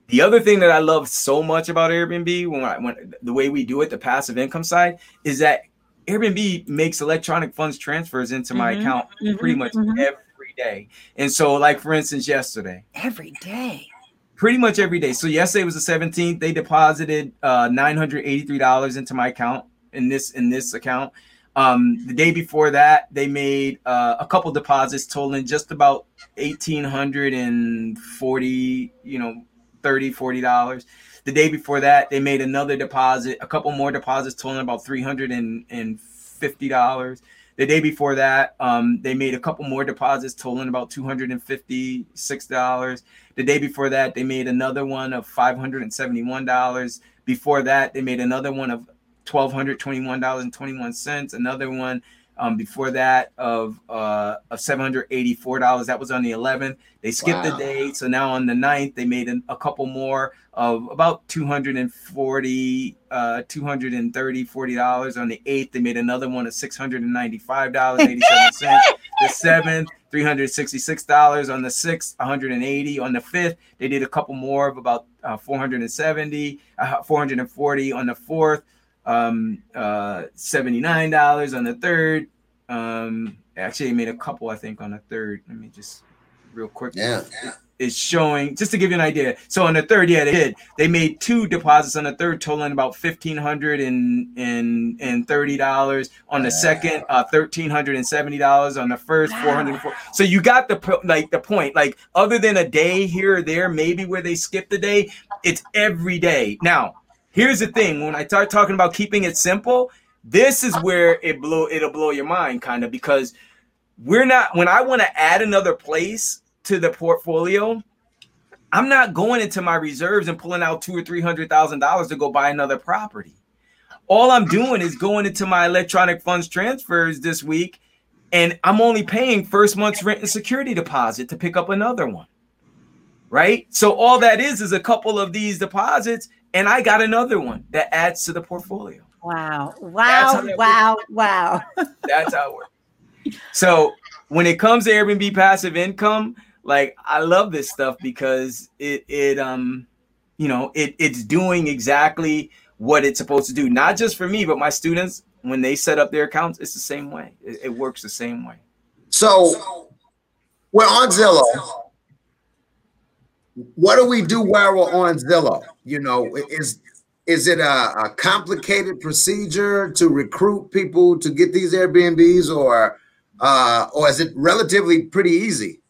the other thing that I love so much about Airbnb when I when the way we do it, the passive income side, is that Airbnb makes electronic funds transfers into my mm-hmm, account mm-hmm, pretty much mm-hmm. every day. And so, like for instance, yesterday. Every day. Pretty much every day. So yesterday was the 17th. They deposited uh, $983 into my account in this in this account. Um, the day before that, they made uh, a couple deposits totaling just about eighteen hundred and forty, you know, 30 40 dollars. The day before that, they made another deposit, a couple more deposits totaling about three hundred and fifty dollars. The day before that, um, they made a couple more deposits totaling about two hundred and fifty six dollars. The day before that, they made another one of five hundred and seventy one dollars. Before that, they made another one of twelve hundred twenty one dollars and twenty one cents. Another one um, before that of uh, of seven hundred eighty four dollars. That was on the eleventh. They skipped wow. the day, so now on the 9th, they made an, a couple more of about 240 uh 230 40 dollars on the 8th they made another one of 695 dollars 87 cents the 7th 366 dollars on the 6th 180 on the 5th they did a couple more of about uh, 470 uh, 440 on the 4th um, uh, $79 on the third. Um, actually, I made a couple, I think, on the third. Let me just real quick. Yeah. It's showing just to give you an idea. So on the third, yeah, they did. They made two deposits on the third, totaling about fifteen hundred and and and thirty dollars. On the second, uh, thirteen hundred and seventy dollars. On the first, four hundred. So you got the like the point. Like other than a day here or there, maybe where they skipped a day, it's every day. Now Here's the thing: when I start talking about keeping it simple, this is where it blow it'll blow your mind, kind of, because we're not. When I want to add another place to the portfolio, I'm not going into my reserves and pulling out two or three hundred thousand dollars to go buy another property. All I'm doing is going into my electronic funds transfers this week, and I'm only paying first month's rent and security deposit to pick up another one. Right? So all that is is a couple of these deposits and I got another one that adds to the portfolio. Wow. Wow. Wow. Works. Wow. That's how it works. So when it comes to Airbnb passive income, like I love this stuff because it it um you know it it's doing exactly what it's supposed to do. Not just for me, but my students when they set up their accounts, it's the same way. It, it works the same way. So we're on Zillow what do we do while we're on Zillow? You know, is is it a, a, complicated procedure to recruit people to get these Airbnbs, or uh, or is it relatively pretty easy?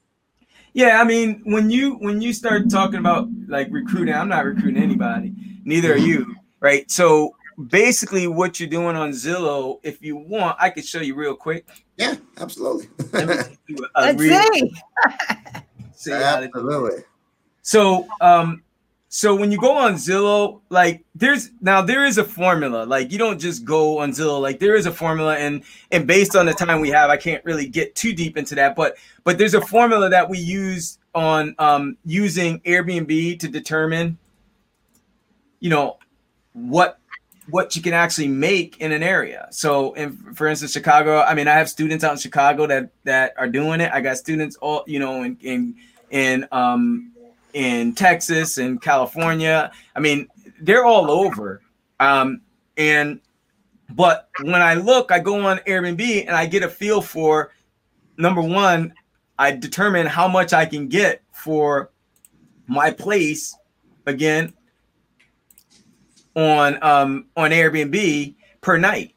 Yeah, I mean, when you when you start talking about like recruiting, I'm not recruiting anybody. Neither are you, right? So basically, what you're doing on Zillow, if you want, I could show you real quick. Yeah, absolutely. Let's see. see absolutely. So, um, so when you go on Zillow, like there's now there is a formula. Like you don't just go on Zillow. Like there is a formula, and and based on the time we have, I can't really get too deep into that. But but there's a formula that we use on um, using Airbnb to determine, you know, what what you can actually make in an area. So, in, for instance, Chicago. I mean, I have students out in Chicago that that are doing it. I got students all you know in in in um in Texas and California. I mean, they're all over. Um, and but when I look, I go on Airbnb and I get a feel for number one, I determine how much I can get for my place again on um on Airbnb per night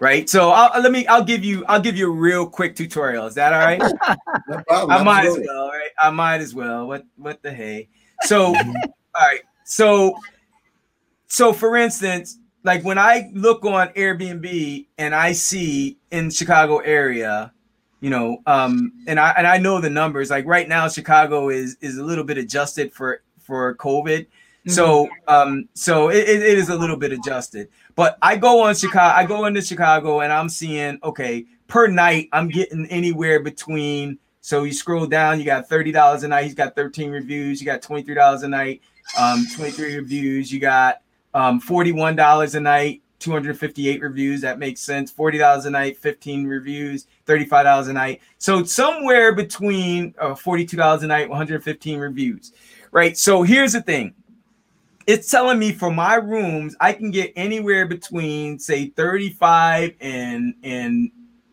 right? So I'll, let me. I'll give you. I'll give you a real quick tutorial. Is that all right? no problem, I might as well. Right? I might as well. What What the hey? So, all right. So, so for instance, like when I look on Airbnb and I see in Chicago area, you know, um, and I and I know the numbers. Like right now, Chicago is is a little bit adjusted for for COVID. Mm-hmm. So, um, so it, it is a little bit adjusted. But I go on Chicago, I go into Chicago and I'm seeing, okay, per night, I'm getting anywhere between. So you scroll down, you got $30 a night, he's got 13 reviews, you got $23 a night, um, 23 reviews, you got um, $41 a night, 258 reviews. That makes sense. $40 a night, 15 reviews, $35 a night. So somewhere between uh, $42 a night, 115 reviews, right? So here's the thing it's telling me for my rooms, I can get anywhere between say 35 and and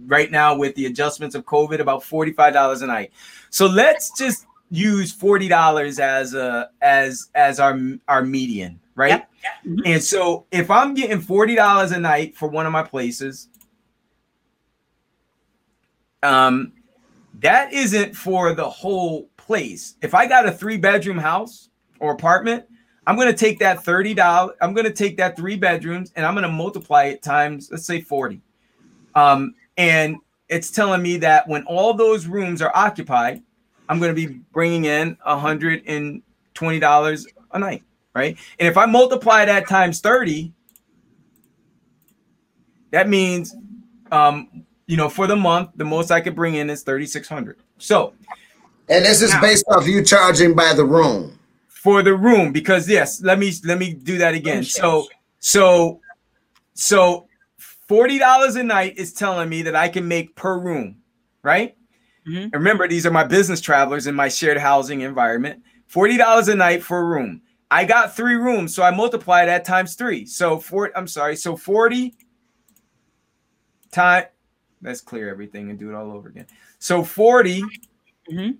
right now with the adjustments of COVID, about $45 a night. So let's just use $40 as a as as our our median, right? Yep. Mm-hmm. And so if I'm getting $40 a night for one of my places, um that isn't for the whole place. If I got a three bedroom house or apartment, I'm going to take that $30. I'm going to take that three bedrooms and I'm going to multiply it times, let's say 40. Um, and it's telling me that when all those rooms are occupied, I'm going to be bringing in $120 a night, right? And if I multiply that times 30, that means, um, you know, for the month, the most I could bring in is 3,600. So, and this is now, based off you charging by the room for the room because yes, let me let me do that again. So so so forty dollars a night is telling me that I can make per room, right? Mm-hmm. Remember, these are my business travelers in my shared housing environment. Forty dollars a night for a room. I got three rooms, so I multiply that times three. So four. I'm sorry. So forty time. Let's clear everything and do it all over again. So 40 mm-hmm.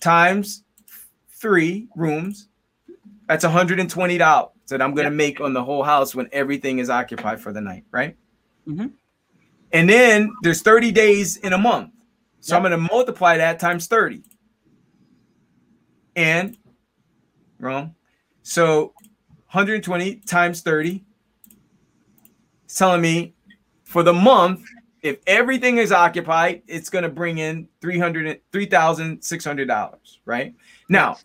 times three rooms that's $120 that I'm going to yep. make on the whole house when everything is occupied for the night, right? Mm-hmm. And then there's 30 days in a month. So yep. I'm going to multiply that times 30. And wrong. So 120 times 30 is telling me for the month, if everything is occupied, it's going to bring in 300 $3,600, right? Now,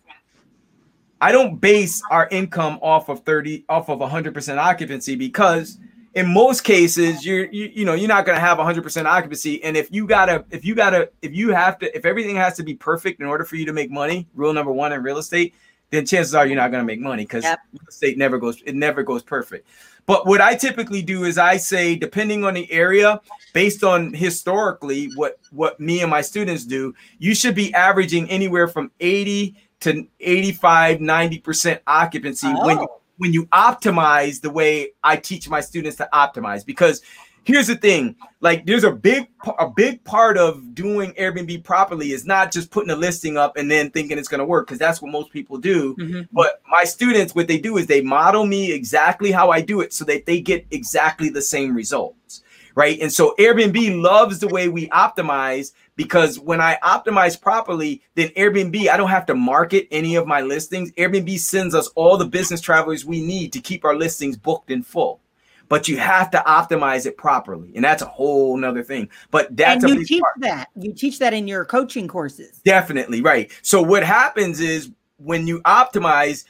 I don't base our income off of 30 off of 100% occupancy because in most cases you're you, you know you're not going to have 100% occupancy and if you got to if you got to if you have to if everything has to be perfect in order for you to make money rule number 1 in real estate then chances are you're not going to make money cuz yep. real estate never goes it never goes perfect but what I typically do is I say depending on the area based on historically what what me and my students do you should be averaging anywhere from 80 to 85 90% occupancy oh. when you when you optimize the way I teach my students to optimize because here's the thing like there's a big a big part of doing airbnb properly is not just putting a listing up and then thinking it's going to work because that's what most people do mm-hmm. but my students what they do is they model me exactly how i do it so that they get exactly the same results right and so airbnb loves the way we optimize because when i optimize properly then airbnb i don't have to market any of my listings. Airbnb sends us all the business travelers we need to keep our listings booked in full. But you have to optimize it properly and that's a whole nother thing. But that's and you teach part. that. You teach that in your coaching courses. Definitely right. So what happens is when you optimize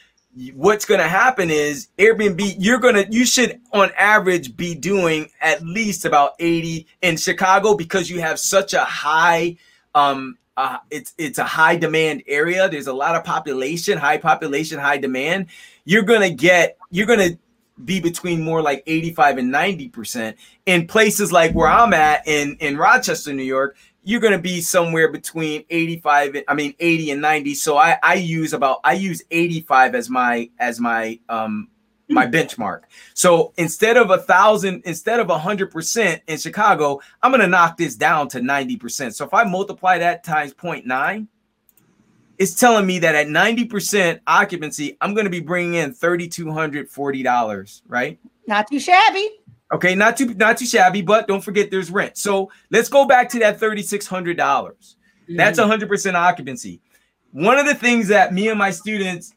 what's going to happen is airbnb you're going to you should on average be doing at least about 80 in chicago because you have such a high um uh, it's it's a high demand area there's a lot of population high population high demand you're to get you're to be between more like 85 and 90 percent. In places like where I'm at in in Rochester, New York, you're going to be somewhere between 85 and, I mean 80 and 90. So I I use about I use 85 as my as my um my hmm. benchmark. So instead of a thousand, instead of a hundred percent in Chicago, I'm gonna knock this down to 90%. So if I multiply that times 0.9, it's telling me that at 90% occupancy, I'm going to be bringing in $3,240, right? Not too shabby. Okay, not too not too shabby, but don't forget there's rent. So let's go back to that $3,600. dollars mm-hmm. That's 100% occupancy. One of the things that me and my students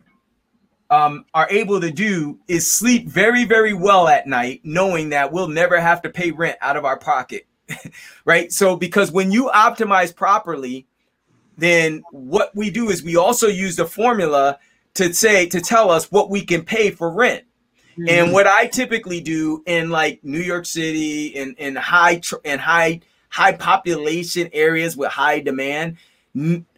um, are able to do is sleep very, very well at night, knowing that we'll never have to pay rent out of our pocket. right? So, because when you optimize properly, then what we do is we also use the formula to say to tell us what we can pay for rent. Mm-hmm. And what I typically do in like New York City in in high in high high population areas with high demand,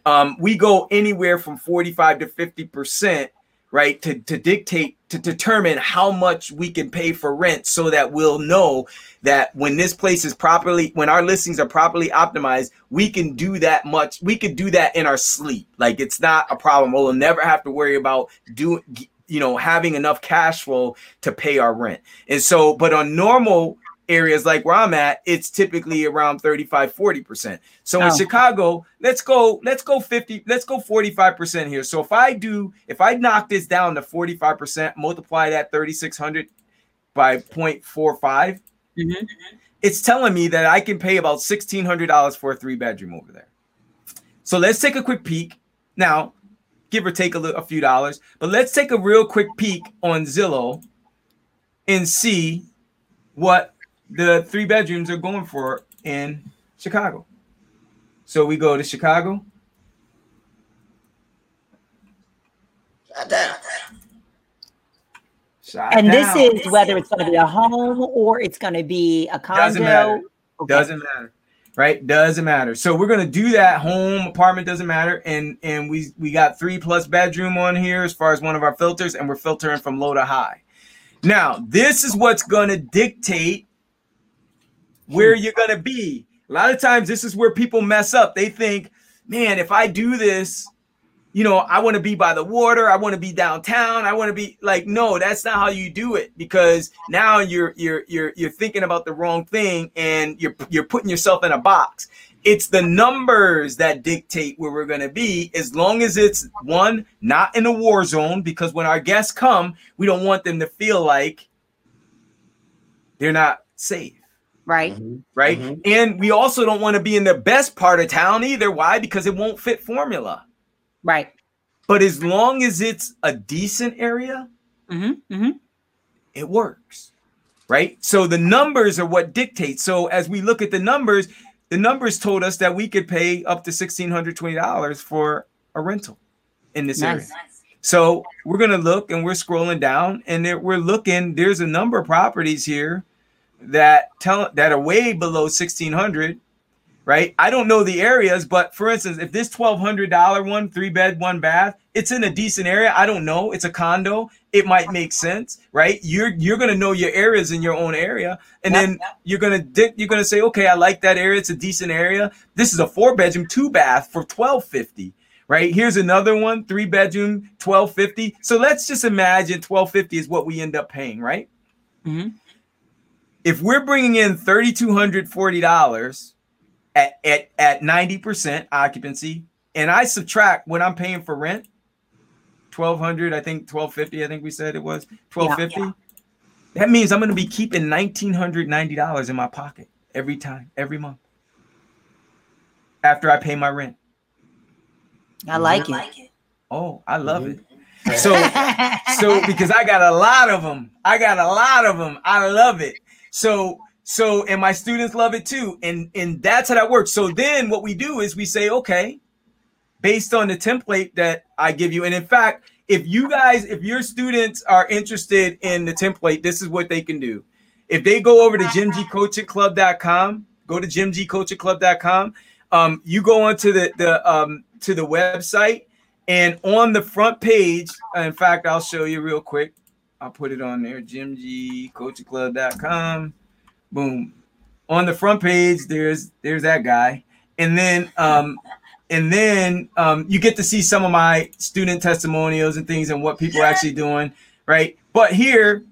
um, we go anywhere from 45 to 50 percent right to, to dictate to determine how much we can pay for rent so that we'll know that when this place is properly when our listings are properly optimized we can do that much we can do that in our sleep like it's not a problem we'll never have to worry about doing you know having enough cash flow to pay our rent and so but on normal areas like where I'm at, it's typically around 35, 40%. So oh. in Chicago, let's go, let's go 50, let's go 45% here. So if I do, if I knock this down to 45%, multiply that 3,600 by 0.45, mm-hmm. it's telling me that I can pay about $1,600 for a three bedroom over there. So let's take a quick peek. Now, give or take a, a few dollars, but let's take a real quick peek on Zillow and see what the three bedrooms are going for in Chicago. So we go to Chicago. Shut and down. this is whether it's going to be a home or it's going to be a condo. Doesn't matter. Okay. Doesn't matter. Right? Doesn't matter. So we're gonna do that. Home, apartment doesn't matter. And and we we got three plus bedroom on here as far as one of our filters, and we're filtering from low to high. Now, this is what's gonna dictate where you're to be. A lot of times, this is where people mess up. They think, man, if I do this, you know, I want to be by the water. I want to be downtown. I want to be like, no, that's not how you do it because now you're you're you're you're thinking about the wrong thing and you're you're putting yourself in a box. It's the numbers that dictate where we're going to be as long as it's one not in a war zone because when our guests come, we don't want them to feel like they're not safe right mm-hmm. right mm-hmm. and we also don't want to be in the best part of town either why because it won't fit formula right but as long as it's a decent area mm-hmm. mm-hmm. it works right so the numbers are what dictate so as we look at the numbers the numbers told us that we could pay up to $1620 for a rental in this nice. area so we're going to look and we're scrolling down and we're looking there's a number of properties here that tell that are way below 1600 right? I don't know the areas but for instance if this $1200 one three bed one bath it's in a decent area i don't know it's a condo it might make sense right? You're you're going to know your areas in your own area and then you're going to you're to say okay i like that area it's a decent area. This is a four bedroom two bath for 1250 right? Here's another one three bedroom 1250 so let's just imagine 1250 is what we end up paying right? Mm-hmm. If we're bringing in $3,240 at, at, at 90% occupancy, and I subtract what I'm paying for rent, 1200 I think 1250 I think we said it was 1250 yeah, yeah. that means I'm going to be keeping $1990 in my pocket every time every month after I pay my rent. I like, I it. it. Oh, I love mm-hmm. it. So, so because I got a lot of them, I got a lot of them. I love it. So, so, and my students love it too. And, and that's how that works. So then what we do is we say, okay, based on the template that I give you. And in fact, if you guys, if your students are interested in the template, this is what they can do. If they go over to jimgcoachingclub.com, go to jimgcoachingclub.com, um, you go onto the, the, um, to the website and on the front page, in fact, I'll show you real quick. I'll put it on there, jimgcoachingclub.com. Boom. On the front page, there's there's that guy. And then um and then um you get to see some of my student testimonials and things and what people are actually doing, right? But here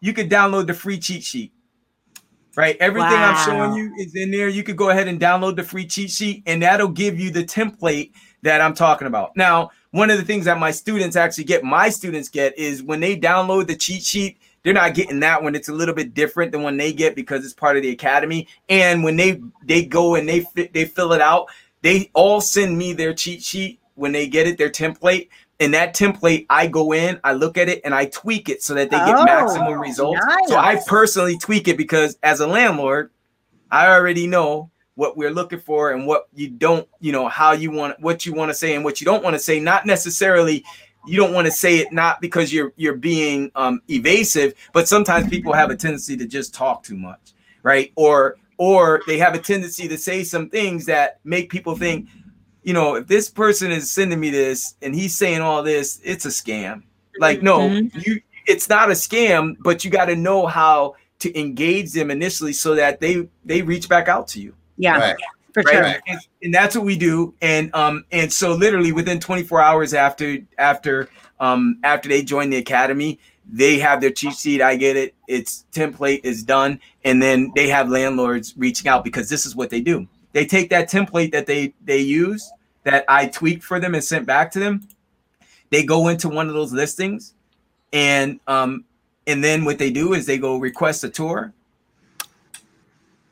you could download the free cheat sheet. Right? Everything wow. I'm showing you is in there. You could go ahead and download the free cheat sheet and that'll give you the template that I'm talking about. Now, one of the things that my students actually get, my students get, is when they download the cheat sheet, they're not getting that one. It's a little bit different than when they get because it's part of the academy. And when they they go and they they fill it out, they all send me their cheat sheet when they get it, their template. And that template, I go in, I look at it, and I tweak it so that they get oh, maximum results. Nice. So I personally tweak it because as a landlord, I already know what we're looking for and what you don't, you know, how you want what you want to say and what you don't want to say. Not necessarily you don't want to say it not because you're you're being um, evasive, but sometimes people have a tendency to just talk too much, right? Or or they have a tendency to say some things that make people think, you know, if this person is sending me this and he's saying all this, it's a scam. Like, no, mm-hmm. you it's not a scam, but you got to know how to engage them initially so that they they reach back out to you. Yeah. Right. For right? sure. And, and, that's what we do. And um and so literally within 24 hours after after um after they join the academy, they have their cheat sheet. I get it. It's template is done. And then they have landlords reaching out because this is what they do. They take that template that they they use that I tweaked for them and sent back to them. They go into one of those listings and um and then what they do is they go request a tour.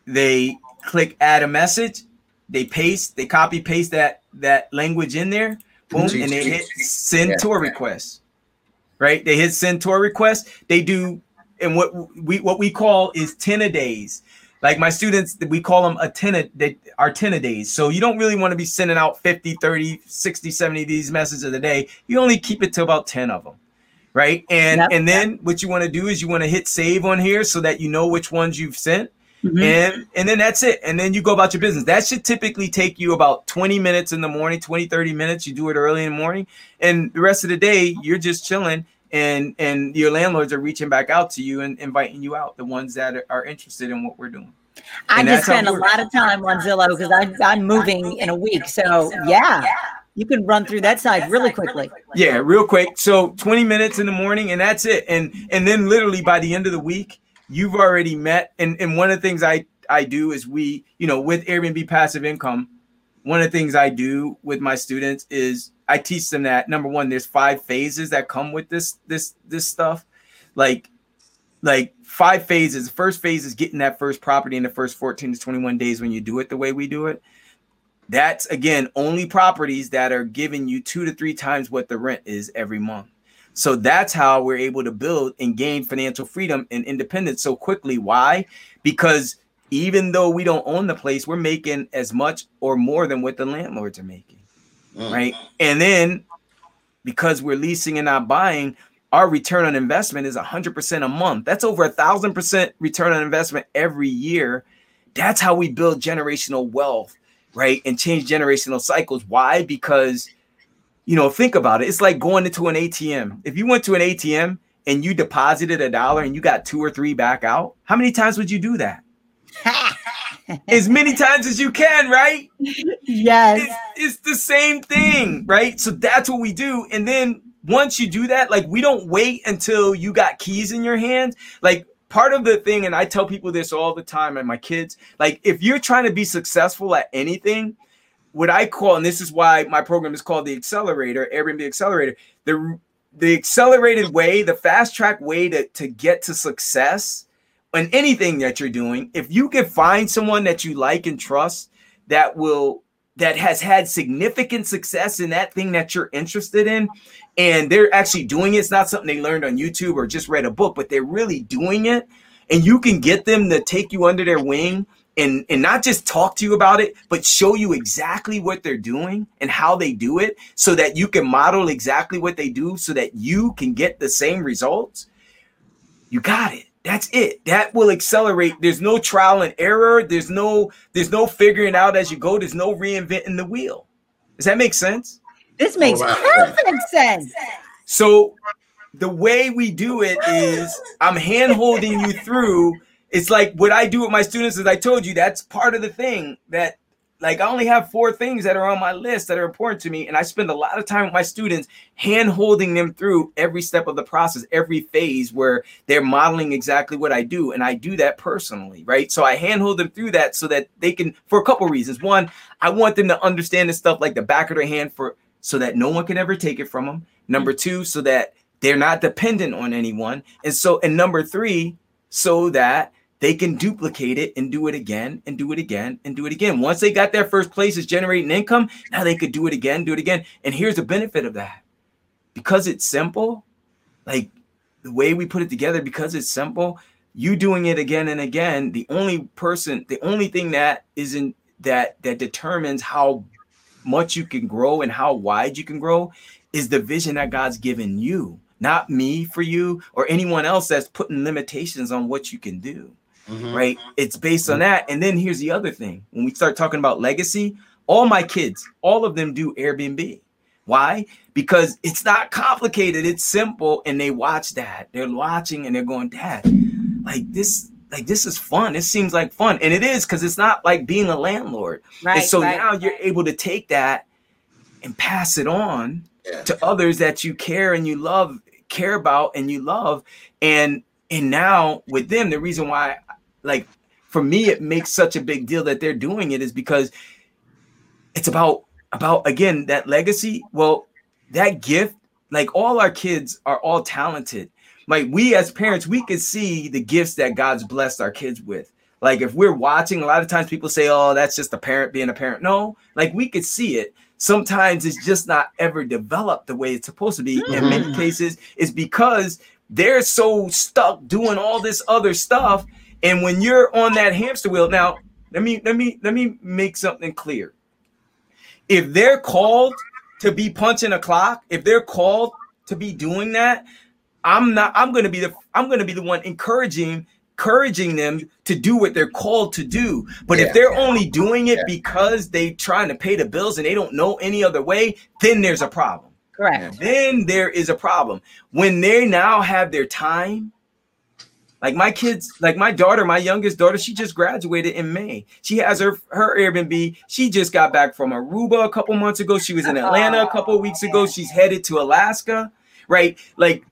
They click add a message, they paste, they copy paste that that language in there, boom, and they hit send yeah. tour request. Right? They hit send tour request. They do and what we what we call is 10 a days. Like my students, we call them a 10 a, they are 10 a days. So you don't really want to be sending out 50, 30, 60, 70 of these messages a day. You only keep it to about 10 of them. Right. And yep. and then what you want to do is you want to hit save on here so that you know which ones you've sent Mm-hmm. And and then that's it. And then you go about your business. That should typically take you about 20 minutes in the morning, 20, 30 minutes. You do it early in the morning. And the rest of the day, you're just chilling and and your landlords are reaching back out to you and inviting you out, the ones that are, are interested in what we're doing. I just spend a lot of time on Zillow because I'm, I'm moving in a week. So yeah, you can run through that side really quickly. Yeah, real quick. So 20 minutes in the morning and that's it. And and then literally by the end of the week, you've already met and, and one of the things I, I do is we, you know, with Airbnb passive income, one of the things I do with my students is I teach them that number one, there's five phases that come with this this this stuff. Like like five phases. The first phase is getting that first property in the first 14 to 21 days when you do it the way we do it. That's again only properties that are giving you two to three times what the rent is every month. So that's how we're able to build and gain financial freedom and independence so quickly. Why? Because even though we don't own the place, we're making as much or more than what the landlords are making. Mm. Right. And then because we're leasing and not buying, our return on investment is 100% a month. That's over a thousand percent return on investment every year. That's how we build generational wealth, right? And change generational cycles. Why? Because you know, think about it. It's like going into an ATM. If you went to an ATM and you deposited a dollar and you got two or three back out, how many times would you do that? as many times as you can, right? Yes. It's, it's, the same thing, right? So that's what we do. And then once you do that, like we don't wait until you got keys in your hand. Like part of the thing, and I tell people this all the time, and my kids, like if you're trying to be successful at anything, what I call, and this is why my program is called the Accelerator, Airbnb Accelerator, the the accelerated way, the fast track way to, to get to success in anything that you're doing, if you can find someone that you like and trust that will that has had significant success in that thing that you're interested in and they're actually doing it. It's not something they learned on YouTube or just read a book, but they're really doing it. And you can get them to take you under their wing and, and not just talk to you about it, but show you exactly what they're doing and how they do it so that you can model exactly what they do so that you can get the same results. You got it. That's it. That will accelerate. There's no trial and error. There's no there's no figuring out as you go. There's no reinventing the wheel. Does that make sense? This makes perfect sense. So the way we do it is I'm hand holding you through. It's like what I do with my students, as I told you, that's part of the thing that like I only have four things that are on my list that are important to me, and I spend a lot of time with my students, hand holding them through every step of the process, every phase where they're modeling exactly what I do, and I do that personally, right? So I hand hold them through that so that they can, for a couple reasons. One, I want them to understand this stuff like the back of their hand for so that no one can ever take it from them. Number two, so that they're not dependent on anyone, and so and number three, so that they can duplicate it and do it again and do it again and do it again. Once they got their first place is generating income, now they could do it again, do it again. And here's the benefit of that. Because it's simple, like the way we put it together, because it's simple, you doing it again and again, the only person, the only thing that isn't that that determines how much you can grow and how wide you can grow is the vision that God's given you, not me for you or anyone else that's putting limitations on what you can do. Mm-hmm. Right? It's based on that. And then here's the other thing. When we start talking about legacy, all my kids, all of them do Airbnb. Why? Because it's not complicated, it's simple. And they watch that. They're watching and they're going, Dad, like this, like this is fun. It seems like fun. And it is because it's not like being a landlord. Right. And so right, now you're able to take that and pass it on yeah. to others that you care and you love, care about and you love. And and now with them, the reason why like for me it makes such a big deal that they're doing it is because it's about about again that legacy. Well that gift like all our kids are all talented. Like we as parents we can see the gifts that god's blessed our kids with. Like if we're watching a lot of times people say oh that's just a parent being a parent. No like we could see it. Sometimes it's just not ever developed the way it's supposed to be. Mm-hmm. in many cases it's because they're so stuck doing all this other stuff and when you're on that hamster wheel, now let me let me let me make something clear. If they're called to be punching a clock, if they're called to be doing that, I'm not I'm going to be the I'm going to be the one encouraging encouraging them to do what they're called to do. But yeah, if they're yeah. only doing it yeah. because they're trying to pay the bills and they don't know any other way, then there's a problem. Correct. Then there is a problem. When they now have their time like my kids, like my daughter, my youngest daughter, she just graduated in May. She has her her Airbnb. She just got back from Aruba a couple months ago. She was in Atlanta a couple oh, weeks ago. She's headed to Alaska, right? Like,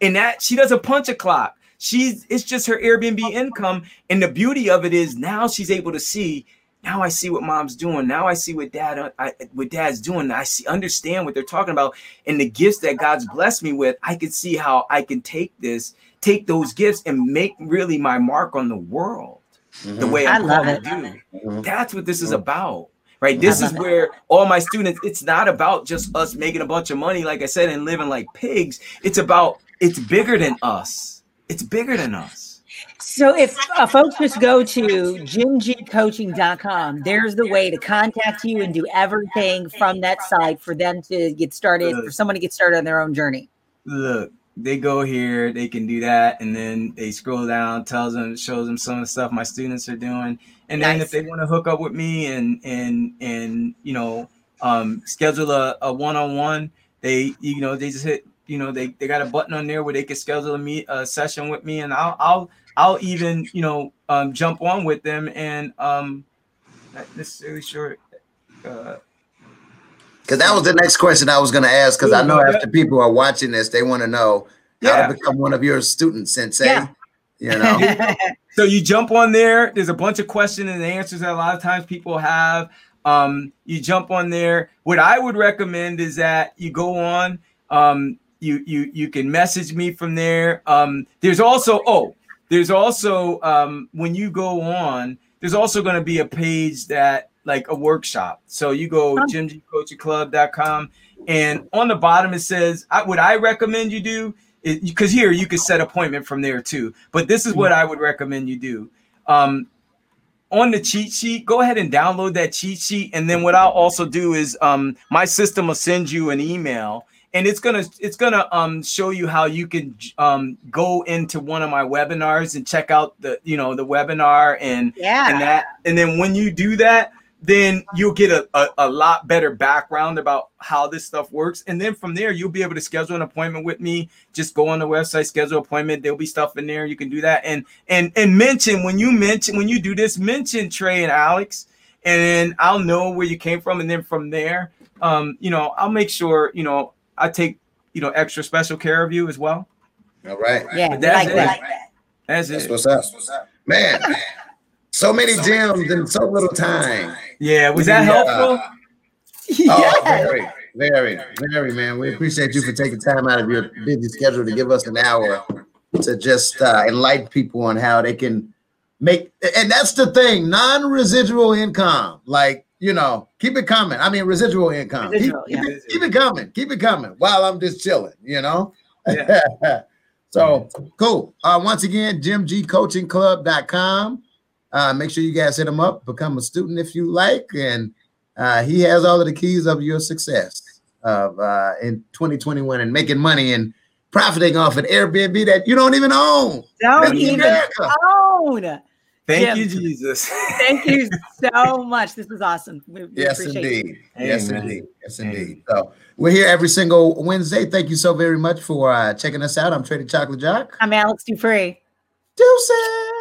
in that she doesn't punch a clock. She's it's just her Airbnb income, and the beauty of it is now she's able to see. Now I see what mom's doing. Now I see what dad, I, what dad's doing. I see, understand what they're talking about, and the gifts that God's blessed me with. I can see how I can take this take those gifts and make really my mark on the world mm-hmm. the way I'm I love it. do. Mm-hmm. That's what this is mm-hmm. about. Right. This is where all my students, it's not about just us making a bunch of money, like I said, and living like pigs. It's about it's bigger than us. It's bigger than us. So if uh, folks just go to jimgcoaching.com, there's the way to contact you and do everything from that site for them to get started, for someone to get started on their own journey. Look, they go here, they can do that, and then they scroll down, tells them, shows them some of the stuff my students are doing, and nice. then if they want to hook up with me and and and you know um, schedule a, a one-on-one, they you know they just hit you know they, they got a button on there where they can schedule a meet a session with me, and I'll I'll I'll even you know um, jump on with them and um, not necessarily sure. Uh, because that was the next question I was going to ask. Because I know after people are watching this, they want to know how yeah. to become one of your students, Sensei. Yeah. You know. so you jump on there. There's a bunch of questions and answers that a lot of times people have. Um, you jump on there. What I would recommend is that you go on. Um, you you you can message me from there. Um, there's also oh, there's also um, when you go on, there's also going to be a page that like a workshop. So you go oh. jimgcoachingclub.com and on the bottom it says I, what I recommend you do is because here you can set appointment from there too. But this is what I would recommend you do. Um, on the cheat sheet, go ahead and download that cheat sheet. And then what I'll also do is um, my system will send you an email and it's gonna it's gonna um show you how you can um go into one of my webinars and check out the you know the webinar and yeah and that and then when you do that then you'll get a, a, a, lot better background about how this stuff works. And then from there, you'll be able to schedule an appointment with me. Just go on the website, schedule appointment. There'll be stuff in there. You can do that. And and and mention when you mention when you do this, mention Trey and Alex, and I'll know where you came from. And then from there, um, you know, I'll make sure, you know, I take, you know, extra special care of you as well. All right. Yeah, that's like it. That. That's, that's it. What's up? What's up? Man. So many gems in so little time. Yeah, was that helpful? Uh, yeah. Oh, very, very, very, man. We appreciate you for taking time out of your busy schedule to give us an hour to just uh, enlighten people on how they can make. And that's the thing, non-residual income. Like you know, keep it coming. I mean, residual income. Residual, keep, yeah. keep, it, keep, it, coming. Keep it coming while I'm just chilling. You know. Yeah. so cool. Uh, once again, jimgcoachingclub.com. Uh, make sure you guys hit him up, become a student if you like, and uh, he has all of the keys of your success of uh, in 2021 and making money and profiting off an Airbnb that you don't even own. Don't even America. own. Thank Jim, you, Jesus. thank you so much. This was awesome. We, we yes, indeed. Yes, indeed. Yes, indeed. So we're here every single Wednesday. Thank you so very much for uh, checking us out. I'm Trading Chocolate Jock. I'm Alex Dupree. Deuces.